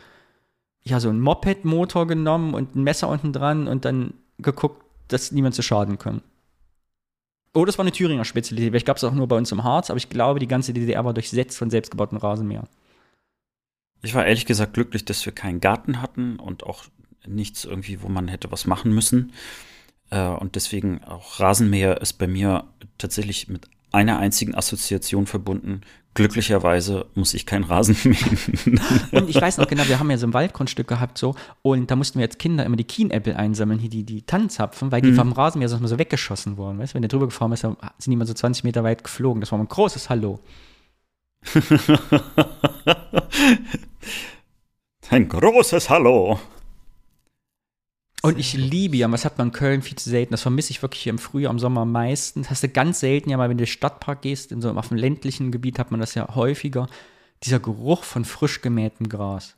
ja, so ein Moped-Motor genommen und ein Messer unten dran und dann geguckt, dass niemand zu schaden kann. Oh, das war eine Thüringer Spezialität. Vielleicht gab es auch nur bei uns im Harz, aber ich glaube, die ganze DDR war durchsetzt von selbstgebauten Rasenmähern. Ich war ehrlich gesagt glücklich, dass wir keinen Garten hatten und auch nichts irgendwie, wo man hätte was machen müssen. Äh, und deswegen auch Rasenmäher ist bei mir tatsächlich mit einer einzigen Assoziation verbunden. Glücklicherweise muss ich keinen Rasen mähen. und ich weiß noch genau, wir haben ja so ein Waldgrundstück gehabt so und da mussten wir als Kinder immer die Kienäppel einsammeln, hier die, die Tannenzapfen, weil die mhm. vom Rasenmäher so, so weggeschossen wurden. Weißt? Wenn der drüber gefahren ist, sind die immer so 20 Meter weit geflogen. Das war ein großes Hallo. Ein großes Hallo. Und ich liebe ja, was hat man in Köln viel zu selten. Das vermisse ich wirklich hier im Frühjahr, im Sommer am meisten. Das hast du ganz selten ja mal, wenn du in den Stadtpark gehst, in so, auf dem ländlichen Gebiet hat man das ja häufiger. Dieser Geruch von frisch gemähtem Gras.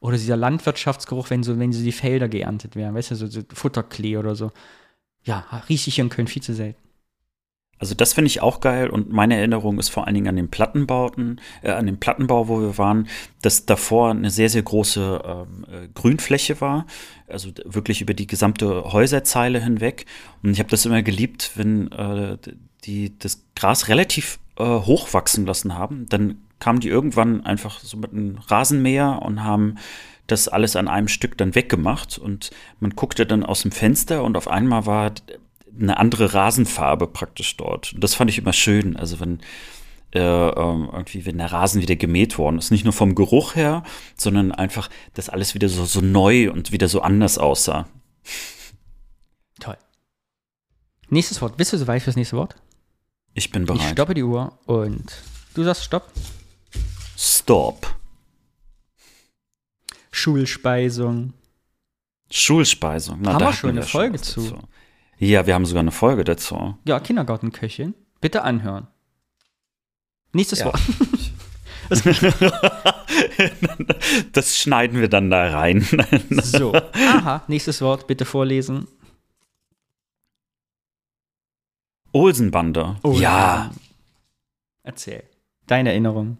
Oder dieser Landwirtschaftsgeruch, wenn so, wenn so die Felder geerntet werden, weißt du, so, so Futterklee oder so. Ja, rieche ich hier in Köln viel zu selten. Also das finde ich auch geil und meine Erinnerung ist vor allen Dingen an den Plattenbauten, äh, an dem Plattenbau, wo wir waren, dass davor eine sehr, sehr große ähm, äh, Grünfläche war, also wirklich über die gesamte Häuserzeile hinweg. Und ich habe das immer geliebt, wenn äh, die das Gras relativ äh, hoch wachsen lassen haben. Dann kamen die irgendwann einfach so mit einem Rasenmäher und haben das alles an einem Stück dann weggemacht und man guckte dann aus dem Fenster und auf einmal war eine andere Rasenfarbe praktisch dort. Und das fand ich immer schön. Also wenn äh, ähm, irgendwie, wenn der Rasen wieder gemäht worden ist, nicht nur vom Geruch her, sondern einfach, dass alles wieder so, so neu und wieder so anders aussah. Toll. Nächstes Wort. Bist du soweit fürs nächste Wort? Ich bin bereit. Ich stoppe die Uhr und du sagst Stopp. Stop. Schulspeisung. Schulspeisung. Na, Haben wir schon eine Folge zu. Dazu. Ja, wir haben sogar eine Folge dazu. Ja, Kindergartenköchin. Bitte anhören. Nächstes ja. Wort. das schneiden wir dann da rein. so, aha, nächstes Wort, bitte vorlesen. Olsenbande. Oh, ja. Erzähl. Deine Erinnerung.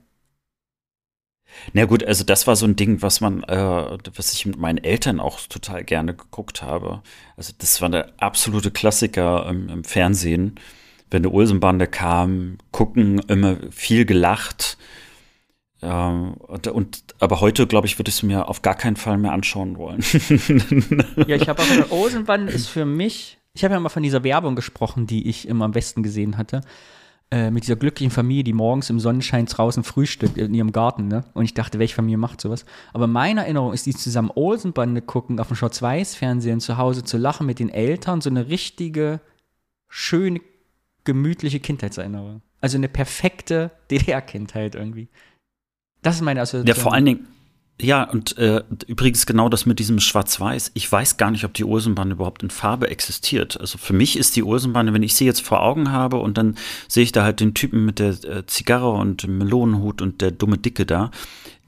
Na gut, also das war so ein Ding, was man, äh, was ich mit meinen Eltern auch total gerne geguckt habe. Also das war der absolute Klassiker im, im Fernsehen. Wenn eine Olsenbande kam, gucken, immer viel gelacht. Ähm, und, und, aber heute, glaube ich, würde ich es mir auf gar keinen Fall mehr anschauen wollen. ja, ich habe auch eine Olsenbande ist für mich, ich habe ja mal von dieser Werbung gesprochen, die ich immer am besten gesehen hatte. Äh, mit dieser glücklichen Familie, die morgens im Sonnenschein draußen frühstückt in ihrem Garten, ne? Und ich dachte, welche Familie macht sowas? Aber meine Erinnerung ist, die zusammen Olsenbande gucken, auf dem Schwarz-Weiß-Fernsehen zu Hause zu lachen mit den Eltern, so eine richtige, schöne, gemütliche Kindheitserinnerung. Also eine perfekte DDR-Kindheit irgendwie. Das ist meine Assoziation. Ja, vor allen Dingen, ja, und äh, übrigens genau das mit diesem Schwarz-Weiß. Ich weiß gar nicht, ob die Olsenbande überhaupt in Farbe existiert. Also für mich ist die Olsenbande, wenn ich sie jetzt vor Augen habe und dann sehe ich da halt den Typen mit der äh, Zigarre und dem Melonenhut und der dumme Dicke da,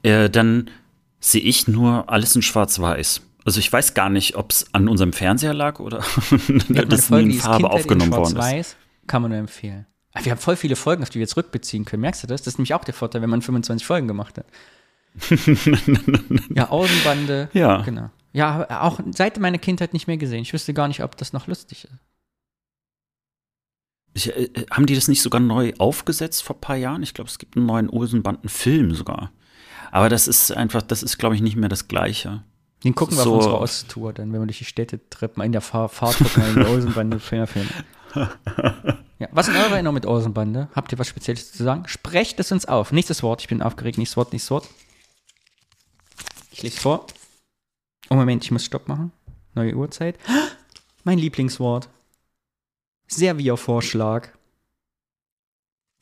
äh, dann sehe ich nur alles in Schwarz-Weiß. Also ich weiß gar nicht, ob es an unserem Fernseher lag oder das nie in Farbe aufgenommen in worden ist. Kann man nur empfehlen. Wir haben voll viele Folgen, auf die wir jetzt rückbeziehen können. Merkst du das? Das ist nämlich auch der Vorteil, wenn man 25 Folgen gemacht hat. ja, Außenbande. Ja. Genau. Ja, auch seit meiner Kindheit nicht mehr gesehen. Ich wüsste gar nicht, ob das noch lustig ist. Ich, äh, äh, haben die das nicht sogar neu aufgesetzt vor ein paar Jahren? Ich glaube, es gibt einen neuen Olsenbanden-Film sogar. Aber das ist einfach, das ist, glaube ich, nicht mehr das Gleiche. Den gucken wir so. auf unserer Osttour, dann, wenn wir durch die Städte trippen, in der Fahr Fahrt gucken wir in die Olsenbande-Film. Ja. Was sind eure Erinnerungen mit Olsenbande? Habt ihr was Spezielles zu sagen? Sprecht es uns auf. Nächstes Wort. Ich bin aufgeregt. Nächstes Wort, nächstes Wort. Ich lese vor. Oh, Moment, ich muss Stopp machen. Neue Uhrzeit. Mein Lieblingswort. Serviervorschlag.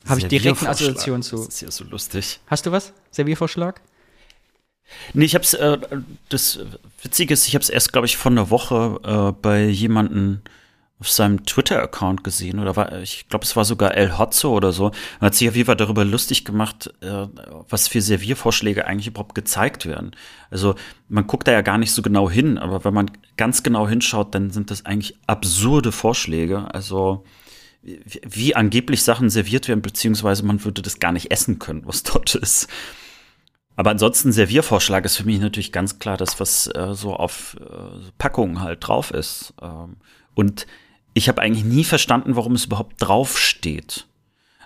Habe ich direkt eine Assoziation zu. Das ist ja so lustig. Hast du was? Serviervorschlag? Nee, ich hab's, äh, das Witzige ist, ich hab's erst, glaube ich, vor einer Woche äh, bei jemandem auf seinem Twitter-Account gesehen oder war, ich glaube, es war sogar El Hotzo oder so. Man hat sich auf jeden Fall darüber lustig gemacht, äh, was für Serviervorschläge eigentlich überhaupt gezeigt werden. Also man guckt da ja gar nicht so genau hin, aber wenn man ganz genau hinschaut, dann sind das eigentlich absurde Vorschläge. Also wie, wie angeblich Sachen serviert werden, beziehungsweise man würde das gar nicht essen können, was dort ist. Aber ansonsten Serviervorschlag ist für mich natürlich ganz klar das, was äh, so auf äh, Packungen halt drauf ist. Ähm, und ich habe eigentlich nie verstanden, warum es überhaupt draufsteht.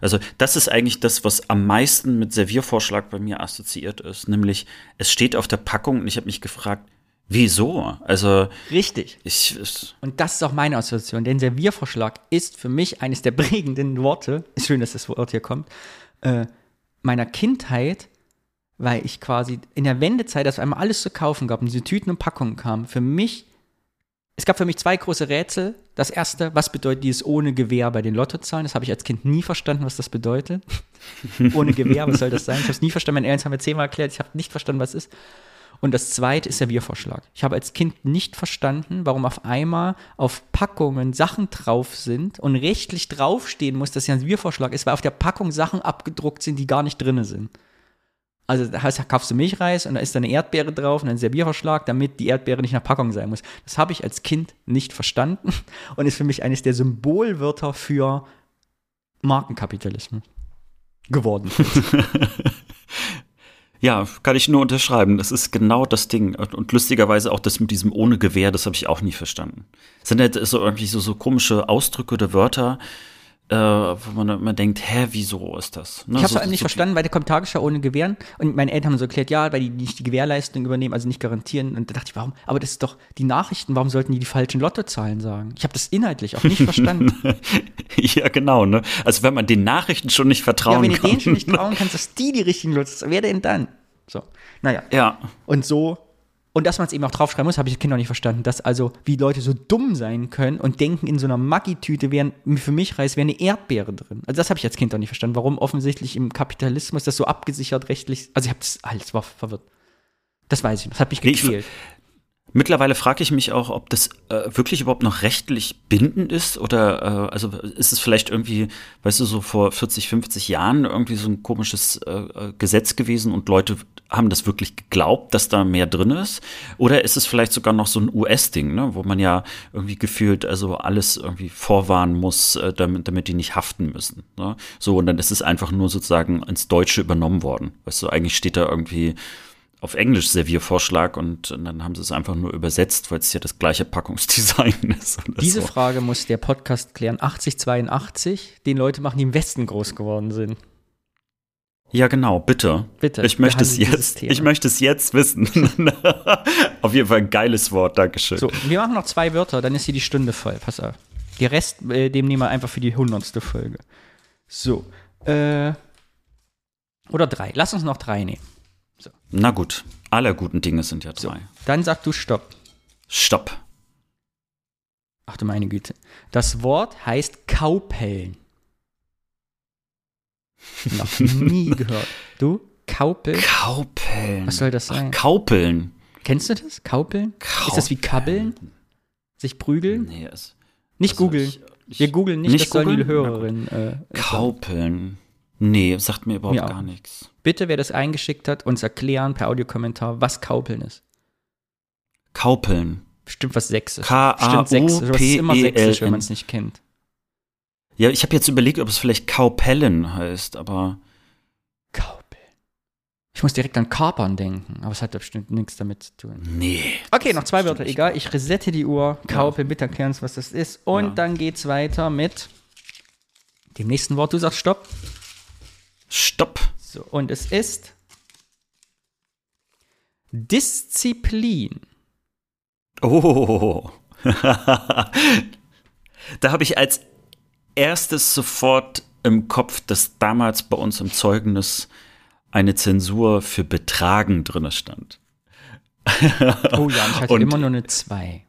Also das ist eigentlich das, was am meisten mit Serviervorschlag bei mir assoziiert ist. Nämlich, es steht auf der Packung und ich habe mich gefragt, wieso? Also Richtig. Ich, ich, und das ist auch meine Assoziation. Denn Serviervorschlag ist für mich eines der prägenden Worte, ist schön, dass das Wort hier kommt, äh, meiner Kindheit, weil ich quasi in der Wendezeit, dass einmal alles zu kaufen gab und diese Tüten und Packungen kamen, für mich es gab für mich zwei große Rätsel. Das erste, was bedeutet dieses ohne Gewehr bei den Lottozahlen? Das habe ich als Kind nie verstanden, was das bedeutet. ohne Gewehr, was soll das sein? Ich habe es nie verstanden. Meine Eltern haben mir zehnmal erklärt, ich habe nicht verstanden, was es ist. Und das zweite ist der Serviervorschlag. Ich habe als Kind nicht verstanden, warum auf einmal auf Packungen Sachen drauf sind und rechtlich draufstehen muss, dass ja ein Serviervorschlag ist, weil auf der Packung Sachen abgedruckt sind, die gar nicht drin sind. Also da heißt, kaufst du Milchreis und da ist da eine Erdbeere drauf und ein Serviervorschlag, damit die Erdbeere nicht nach Packung sein muss. Das habe ich als Kind nicht verstanden und ist für mich eines der Symbolwörter für Markenkapitalismus geworden. Ja, kann ich nur unterschreiben. Das ist genau das Ding. Und lustigerweise auch das mit diesem ohne Gewehr, das habe ich auch nie verstanden. Das sind halt so irgendwie so, so komische Ausdrücke oder Wörter, äh, wo man immer denkt, hä, wieso ist das? Ne? Ich habe es so, nicht so verstanden, weil der kommt Tagesschau ohne Gewehren und meine Eltern haben so erklärt, ja, weil die nicht die Gewährleistung übernehmen, also nicht garantieren. Und da dachte ich, warum? Aber das ist doch die Nachrichten, warum sollten die die falschen Lottozahlen sagen? Ich habe das inhaltlich auch nicht verstanden. ja, genau, ne? Also wenn man den Nachrichten schon nicht vertrauen kann. Ja, wenn du denen schon nicht trauen kannst, dass die die richtigen Lottozahlen, wer denn dann? So, naja. Ja. Und so und dass man es eben auch draufschreiben muss, habe ich das Kind noch nicht verstanden. Dass also, wie Leute so dumm sein können und denken, in so einer Maggi-Tüte wären, für mich Reis wäre eine Erdbeere drin. Also das habe ich als Kind auch nicht verstanden. Warum offensichtlich im Kapitalismus das so abgesichert rechtlich, also ich habe das, alles war verwirrt. Das weiß ich, das hat mich gequält. Mittlerweile frage ich mich auch, ob das äh, wirklich überhaupt noch rechtlich bindend ist oder äh, also ist es vielleicht irgendwie, weißt du, so vor 40, 50 Jahren irgendwie so ein komisches äh, äh Gesetz gewesen und Leute haben das wirklich geglaubt, dass da mehr drin ist? Oder ist es vielleicht sogar noch so ein US-Ding, ne, wo man ja irgendwie gefühlt also alles irgendwie vorwarnen muss, äh, damit, damit die nicht haften müssen. Ne? So, und dann ist es einfach nur sozusagen ins Deutsche übernommen worden. Weißt du, eigentlich steht da irgendwie auf Englisch Serviervorschlag und, und dann haben sie es einfach nur übersetzt, weil es ja das gleiche Packungsdesign ist. Diese so. Frage muss der Podcast klären. 8082, den Leute machen, die im Westen groß geworden sind. Ja, genau, bitte. Bitte. Ich möchte es jetzt. Ich möchte es jetzt wissen. auf jeden Fall ein geiles Wort, Dankeschön. So, wir machen noch zwei Wörter, dann ist hier die Stunde voll. Pass auf. Die Rest, äh, dem nehmen wir einfach für die hundertste Folge. So. Äh, oder drei. Lass uns noch drei nehmen. Na gut, alle guten Dinge sind ja zwei. So, dann sag du Stopp. Stopp. Ach du meine Güte. Das Wort heißt Kaupeln. Noch nie gehört. Du? Kaupeln? Kaupeln. Was soll das sein? Ach, Kaupeln. Kennst du das? Kaupeln? Kaupeln? Ist das wie Kabbeln? Sich prügeln? Nee, es, Nicht also googeln. Wir googeln nicht, nicht das sollen die Hörerinnen. Äh, Kaupeln. Nee, sagt mir überhaupt mir gar nichts. Bitte, wer das eingeschickt hat, uns erklären per Audiokommentar, was Kaupeln ist. Kaupeln. Bestimmt was Sächsisch. K-A-U-P-E-L-N. Das ist immer Sächsisch, wenn man es nicht kennt. Ja, ich habe jetzt überlegt, ob es vielleicht Kaupellen heißt, aber. Kaupeln. Ich muss direkt an Kapern denken, aber es hat bestimmt nichts damit zu tun. Nee. Okay, noch zwei Wörter, egal. Ich resette die Uhr. Kaupeln, ja. bitte erklären was das ist. Und ja. dann geht's weiter mit dem nächsten Wort. Du sagst Stopp. Stopp. So, und es ist Disziplin. Oh. da habe ich als erstes sofort im Kopf, dass damals bei uns im Zeugnis eine Zensur für Betragen drin stand. oh ja, ich hatte und immer nur eine 2.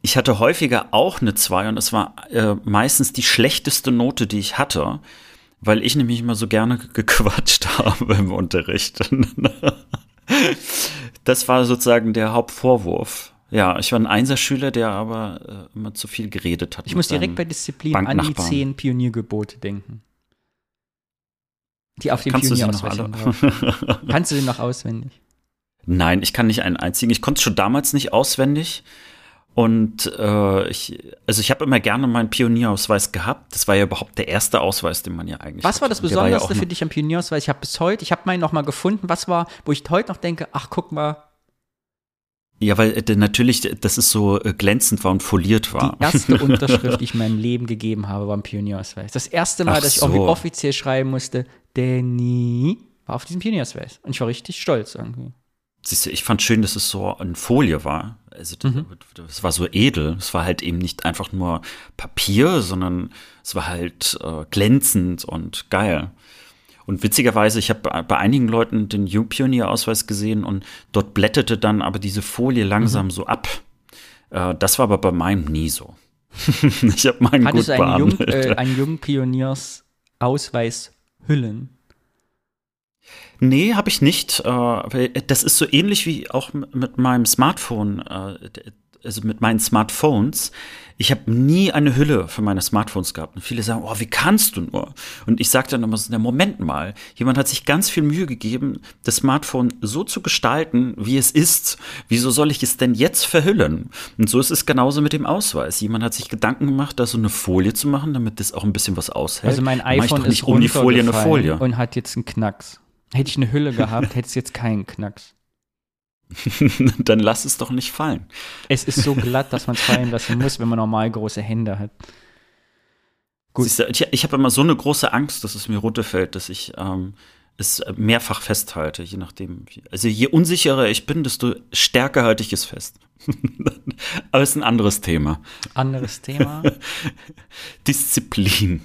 Ich hatte häufiger auch eine 2 und es war äh, meistens die schlechteste Note, die ich hatte weil ich nämlich immer so gerne gequatscht habe im Unterricht. das war sozusagen der Hauptvorwurf. Ja, ich war ein Einserschüler, der aber äh, immer zu viel geredet hat. Ich muss direkt bei Disziplin an die zehn Pioniergebote denken. Die auf dem Pionier Kannst du den noch auswendig? Nein, ich kann nicht einen einzigen. Ich konnte es schon damals nicht auswendig. Und äh, ich, also ich habe immer gerne meinen Pionierausweis gehabt. Das war ja überhaupt der erste Ausweis, den man ja eigentlich. Was war das Besonderste ja für dich am Pionierausweis? Ich habe bis heute, ich habe meinen noch mal gefunden. Was war, wo ich heute noch denke, ach guck mal. Ja, weil äh, natürlich, das ist so äh, glänzend war und foliert war. Die erste Unterschrift, die ich in meinem Leben gegeben habe, war ein Pionierausweis. Das erste Mal, ach dass ich so. offiziell schreiben musste, Danny, war auf diesem Pionierausweis. Und ich war richtig stolz irgendwie. Siehst du, ich fand schön, dass es so eine Folie war. Also mhm. das war so edel. Es war halt eben nicht einfach nur Papier, sondern es war halt äh, glänzend und geil. Und witzigerweise, ich habe bei einigen Leuten den U-Pionier-Ausweis gesehen und dort blätterte dann aber diese Folie langsam mhm. so ab. Äh, das war aber bei meinem nie so. ich habe meinen Hattest gut du einen, Jung, äh, einen Jungpioniers-Ausweis Hüllen? Nee, habe ich nicht. Äh, das ist so ähnlich wie auch mit meinem Smartphone, äh, also mit meinen Smartphones. Ich habe nie eine Hülle für meine Smartphones gehabt. Und viele sagen, oh, wie kannst du nur? Und ich sage dann immer so, na, Moment mal. Jemand hat sich ganz viel Mühe gegeben, das Smartphone so zu gestalten, wie es ist. Wieso soll ich es denn jetzt verhüllen? Und so ist es genauso mit dem Ausweis. Jemand hat sich Gedanken gemacht, da so eine Folie zu machen, damit das auch ein bisschen was aushält. Also mein iPhone ist um die Folie eine Folie. Und hat jetzt einen Knacks. Hätte ich eine Hülle gehabt, hätte es jetzt keinen Knacks. Dann lass es doch nicht fallen. Es ist so glatt, dass man es fallen lassen muss, wenn man normal große Hände hat. Gut. Du, ich, ich habe immer so eine große Angst, dass es mir runterfällt, dass ich ähm, es mehrfach festhalte, je nachdem. Also je unsicherer ich bin, desto stärker halte ich es fest. Aber es ist ein anderes Thema. Anderes Thema? Disziplin.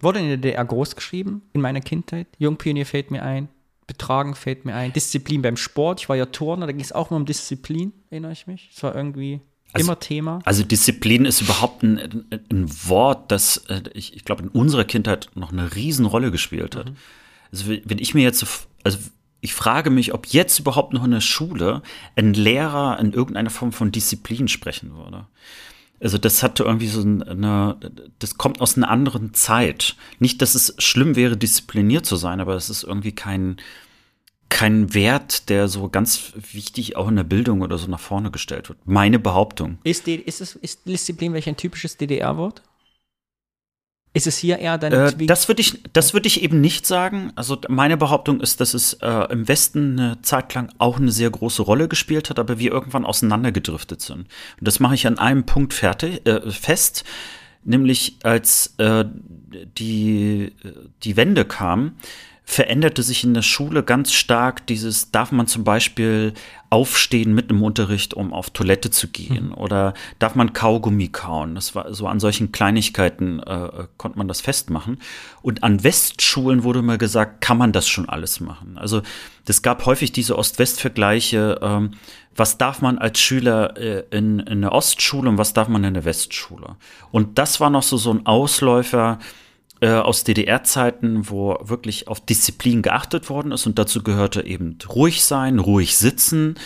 Wurde in der DDR groß geschrieben in meiner Kindheit. Jungpionier fällt mir ein. Betragen fällt mir ein. Disziplin beim Sport. Ich war ja Turner, da ging es auch mal um Disziplin, erinnere ich mich. Es war irgendwie also, immer Thema. Also Disziplin ist überhaupt ein, ein Wort, das äh, ich, ich glaube in unserer Kindheit noch eine Riesenrolle gespielt hat. Mhm. Also wenn ich mir jetzt, also ich frage mich, ob jetzt überhaupt noch in der Schule ein Lehrer in irgendeiner Form von Disziplin sprechen würde. Also das hatte irgendwie so eine, das kommt aus einer anderen Zeit. Nicht, dass es schlimm wäre, diszipliniert zu sein, aber es ist irgendwie kein, kein Wert, der so ganz wichtig auch in der Bildung oder so nach vorne gestellt wird. Meine Behauptung. Ist, ist, ist Disziplin welch ein typisches DDR-Wort? Ist es hier eher dann? Äh, das würde ich, das würde ich eben nicht sagen. Also meine Behauptung ist, dass es äh, im Westen eine Zeit lang auch eine sehr große Rolle gespielt hat, aber wir irgendwann auseinandergedriftet sind. Und das mache ich an einem Punkt fertig, äh, fest, nämlich als äh, die die Wende kam veränderte sich in der Schule ganz stark dieses, darf man zum Beispiel aufstehen mit einem Unterricht, um auf Toilette zu gehen? Mhm. Oder darf man Kaugummi kauen? Das war so an solchen Kleinigkeiten äh, konnte man das festmachen. Und an Westschulen wurde mal gesagt, kann man das schon alles machen? Also es gab häufig diese Ost-West-Vergleiche. Ähm, was darf man als Schüler äh, in, in der Ostschule und was darf man in der Westschule? Und das war noch so, so ein Ausläufer, äh, aus DDR-Zeiten, wo wirklich auf Disziplin geachtet worden ist und dazu gehörte eben ruhig sein, ruhig sitzen.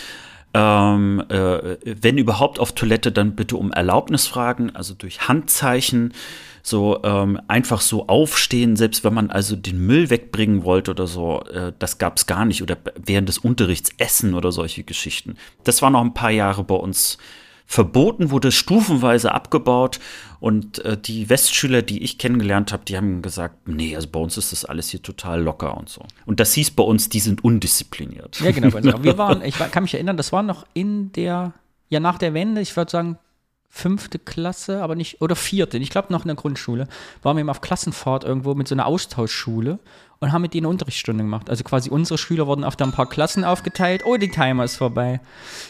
Ähm, äh, wenn überhaupt auf Toilette, dann bitte um Erlaubnis fragen, also durch Handzeichen, so ähm, einfach so aufstehen, selbst wenn man also den Müll wegbringen wollte oder so, äh, das gab es gar nicht oder während des Unterrichts essen oder solche Geschichten. Das war noch ein paar Jahre bei uns verboten, wurde stufenweise abgebaut und äh, die Westschüler, die ich kennengelernt habe, die haben gesagt, nee, also bei uns ist das alles hier total locker und so. Und das hieß bei uns, die sind undiszipliniert. Ja, genau. Wir waren, ich kann mich erinnern, das war noch in der, ja nach der Wende, ich würde sagen fünfte Klasse, aber nicht, oder vierte, ich glaube noch in der Grundschule, waren wir eben auf Klassenfahrt irgendwo mit so einer Austauschschule und haben mit denen Unterrichtsstunde gemacht. Also quasi unsere Schüler wurden auf da ein paar Klassen aufgeteilt. Oh, die Timer ist vorbei.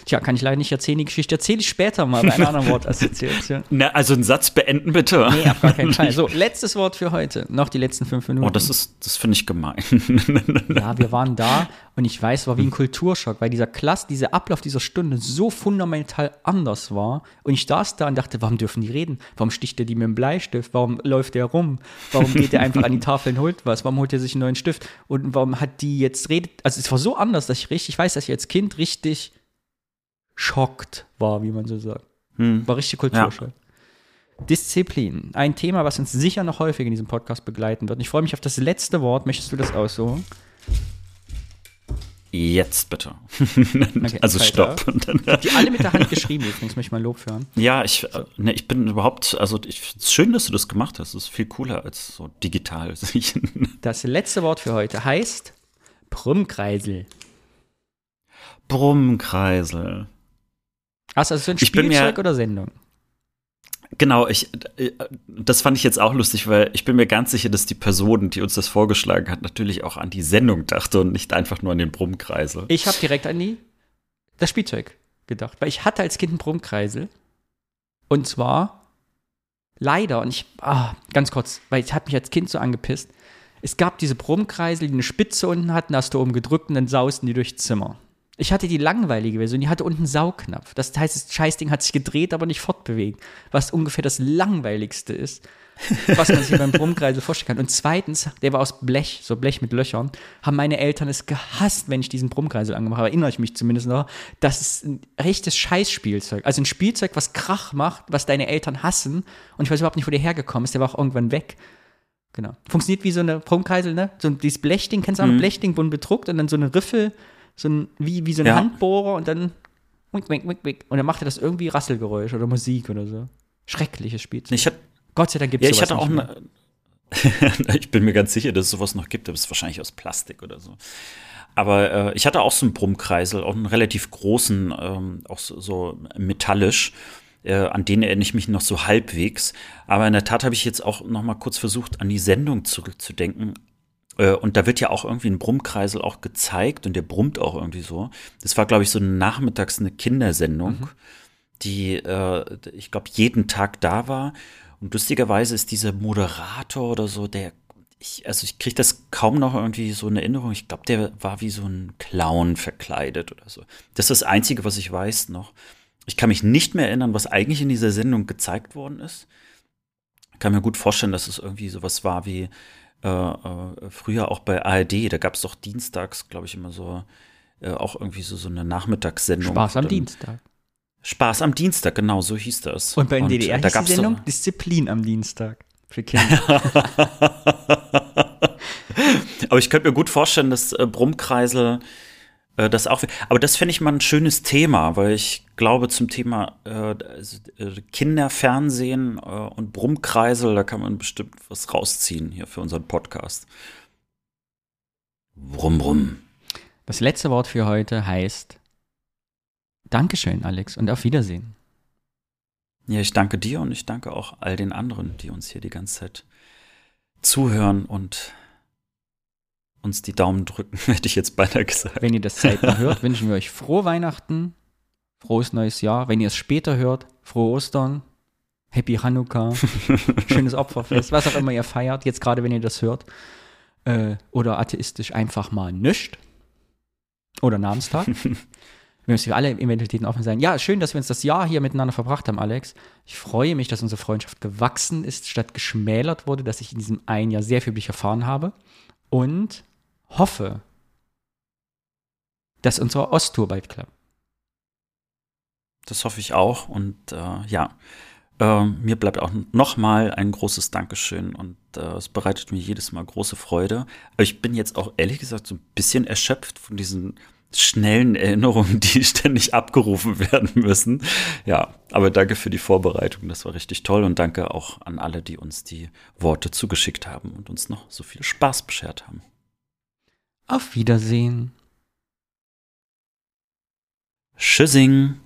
Tja, kann ich leider nicht erzählen. Die Geschichte erzähle ich später mal bei einer anderen Wortassoziation. Na, also einen Satz beenden bitte. Nee, auf gar keinen Fall. So, letztes Wort für heute. Noch die letzten fünf Minuten. Oh, das ist, das finde ich gemein. ja, wir waren da und ich weiß, war wie ein Kulturschock, weil dieser Klasse, dieser Ablauf dieser Stunde so fundamental anders war. Und ich saß da und dachte, warum dürfen die reden? Warum sticht er die mit dem Bleistift? Warum läuft der rum? Warum geht er einfach an die Tafel und holt was? Warum holt er sich einen neuen Stift? Und warum hat die jetzt redet? Also es war so anders, dass ich richtig, ich weiß, dass ich als Kind richtig schockt war, wie man so sagt. Hm. War richtig Kulturschock. Ja. Disziplin. Ein Thema, was uns sicher noch häufig in diesem Podcast begleiten wird. Ich freue mich auf das letzte Wort. Möchtest du das aussuchen? Jetzt bitte. Okay, also stopp. die alle mit der Hand geschrieben übrigens, möchte ich mal Lob hören. Ja, ich, äh, ne, ich bin überhaupt, also ich schön, dass du das gemacht hast. Das ist viel cooler als so digital. das letzte Wort für heute heißt Brummkreisel. Brummkreisel. Du also ein Spielzeug oder Sendung? Genau, ich, äh, das fand ich jetzt auch lustig, weil ich bin mir ganz sicher, dass die Person, die uns das vorgeschlagen hat, natürlich auch an die Sendung dachte und nicht einfach nur an den Brummkreisel. Ich habe direkt an die, das Spielzeug gedacht, weil ich hatte als Kind einen Brummkreisel. Und zwar leider, und ich, ah, ganz kurz, weil ich habe mich als Kind so angepisst. Es gab diese Brummkreisel, die eine Spitze unten hatten, hast du oben gedrückt und dann sausten die durchs Zimmer. Ich hatte die langweilige Version, die hatte unten einen Saugnapf. Das heißt, das Scheißding hat sich gedreht, aber nicht fortbewegt. Was ungefähr das langweiligste ist, was man sich beim Brummkreisel vorstellen kann. Und zweitens, der war aus Blech, so Blech mit Löchern, haben meine Eltern es gehasst, wenn ich diesen Brummkreisel angemacht habe. Erinnere ich mich zumindest noch. Das ist ein rechtes Scheißspielzeug. Also ein Spielzeug, was Krach macht, was deine Eltern hassen. Und ich weiß überhaupt nicht, wo der hergekommen ist. Der war auch irgendwann weg. Genau. Funktioniert wie so eine Brummkreisel, ne? So dieses Blechding, kennst du auch mhm. ein Blechding, bunt bedruckt und dann so eine Riffel so ein, wie, wie so ein ja. Handbohrer und dann wink, wink, wink, wink. Und dann macht er das irgendwie Rasselgeräusch oder Musik oder so. Schreckliches Spielzeug. Ich hat, Gott sei Dank gibt es ja, ich hatte auch eine, Ich bin mir ganz sicher, dass es sowas noch gibt, aber es ist wahrscheinlich aus Plastik oder so. Aber äh, ich hatte auch so einen Brummkreisel, auch einen relativ großen, ähm, auch so, so metallisch. Äh, an den erinnere ich mich noch so halbwegs. Aber in der Tat habe ich jetzt auch noch mal kurz versucht, an die Sendung zurückzudenken. Äh, und da wird ja auch irgendwie ein Brummkreisel auch gezeigt und der brummt auch irgendwie so. Das war, glaube ich, so nachmittags eine Kindersendung, mhm. die, äh, ich glaube, jeden Tag da war. Und lustigerweise ist dieser Moderator oder so, der, ich, also ich kriege das kaum noch irgendwie so in Erinnerung. Ich glaube, der war wie so ein Clown verkleidet oder so. Das ist das Einzige, was ich weiß noch. Ich kann mich nicht mehr erinnern, was eigentlich in dieser Sendung gezeigt worden ist. Ich kann mir gut vorstellen, dass es irgendwie sowas war wie äh, äh, früher auch bei ARD, da gab es doch dienstags, glaube ich, immer so, äh, auch irgendwie so, so eine Nachmittagssendung. Spaß am Dienstag. Spaß am Dienstag, genau, so hieß das. Und bei den äh, DDR da hieß die gab's Sendung doch, Disziplin am Dienstag. Für Kinder. Aber ich könnte mir gut vorstellen, dass äh, Brummkreisel äh, das auch. Aber das fände ich mal ein schönes Thema, weil ich glaube, zum Thema äh, also, äh, Kinderfernsehen äh, und Brummkreisel, da kann man bestimmt was rausziehen hier für unseren Podcast. Brumm, brumm. Das letzte Wort für heute heißt Dankeschön, Alex, und auf Wiedersehen. Ja, ich danke dir und ich danke auch all den anderen, die uns hier die ganze Zeit zuhören und uns die Daumen drücken, hätte ich jetzt beinahe gesagt. Wenn ihr das zeitnah hört, wünschen wir euch frohe Weihnachten, frohes neues Jahr. Wenn ihr es später hört, frohe Ostern, Happy Hanukkah, schönes Opferfest, was auch immer ihr feiert, jetzt gerade wenn ihr das hört. Äh, oder atheistisch einfach mal nischt. Oder Namenstag. Wir müssen für alle Eventualitäten offen sein. Ja, schön, dass wir uns das Jahr hier miteinander verbracht haben, Alex. Ich freue mich, dass unsere Freundschaft gewachsen ist, statt geschmälert wurde, dass ich in diesem einen Jahr sehr viel über dich erfahren habe. Und hoffe, dass unsere Osttour bald klappt. Das hoffe ich auch. Und äh, ja, äh, mir bleibt auch nochmal ein großes Dankeschön und äh, es bereitet mir jedes Mal große Freude. Aber ich bin jetzt auch ehrlich gesagt so ein bisschen erschöpft von diesen schnellen Erinnerungen, die ständig abgerufen werden müssen. Ja, aber danke für die Vorbereitung. Das war richtig toll und danke auch an alle, die uns die Worte zugeschickt haben und uns noch so viel Spaß beschert haben. Auf Wiedersehen. Tschüssing.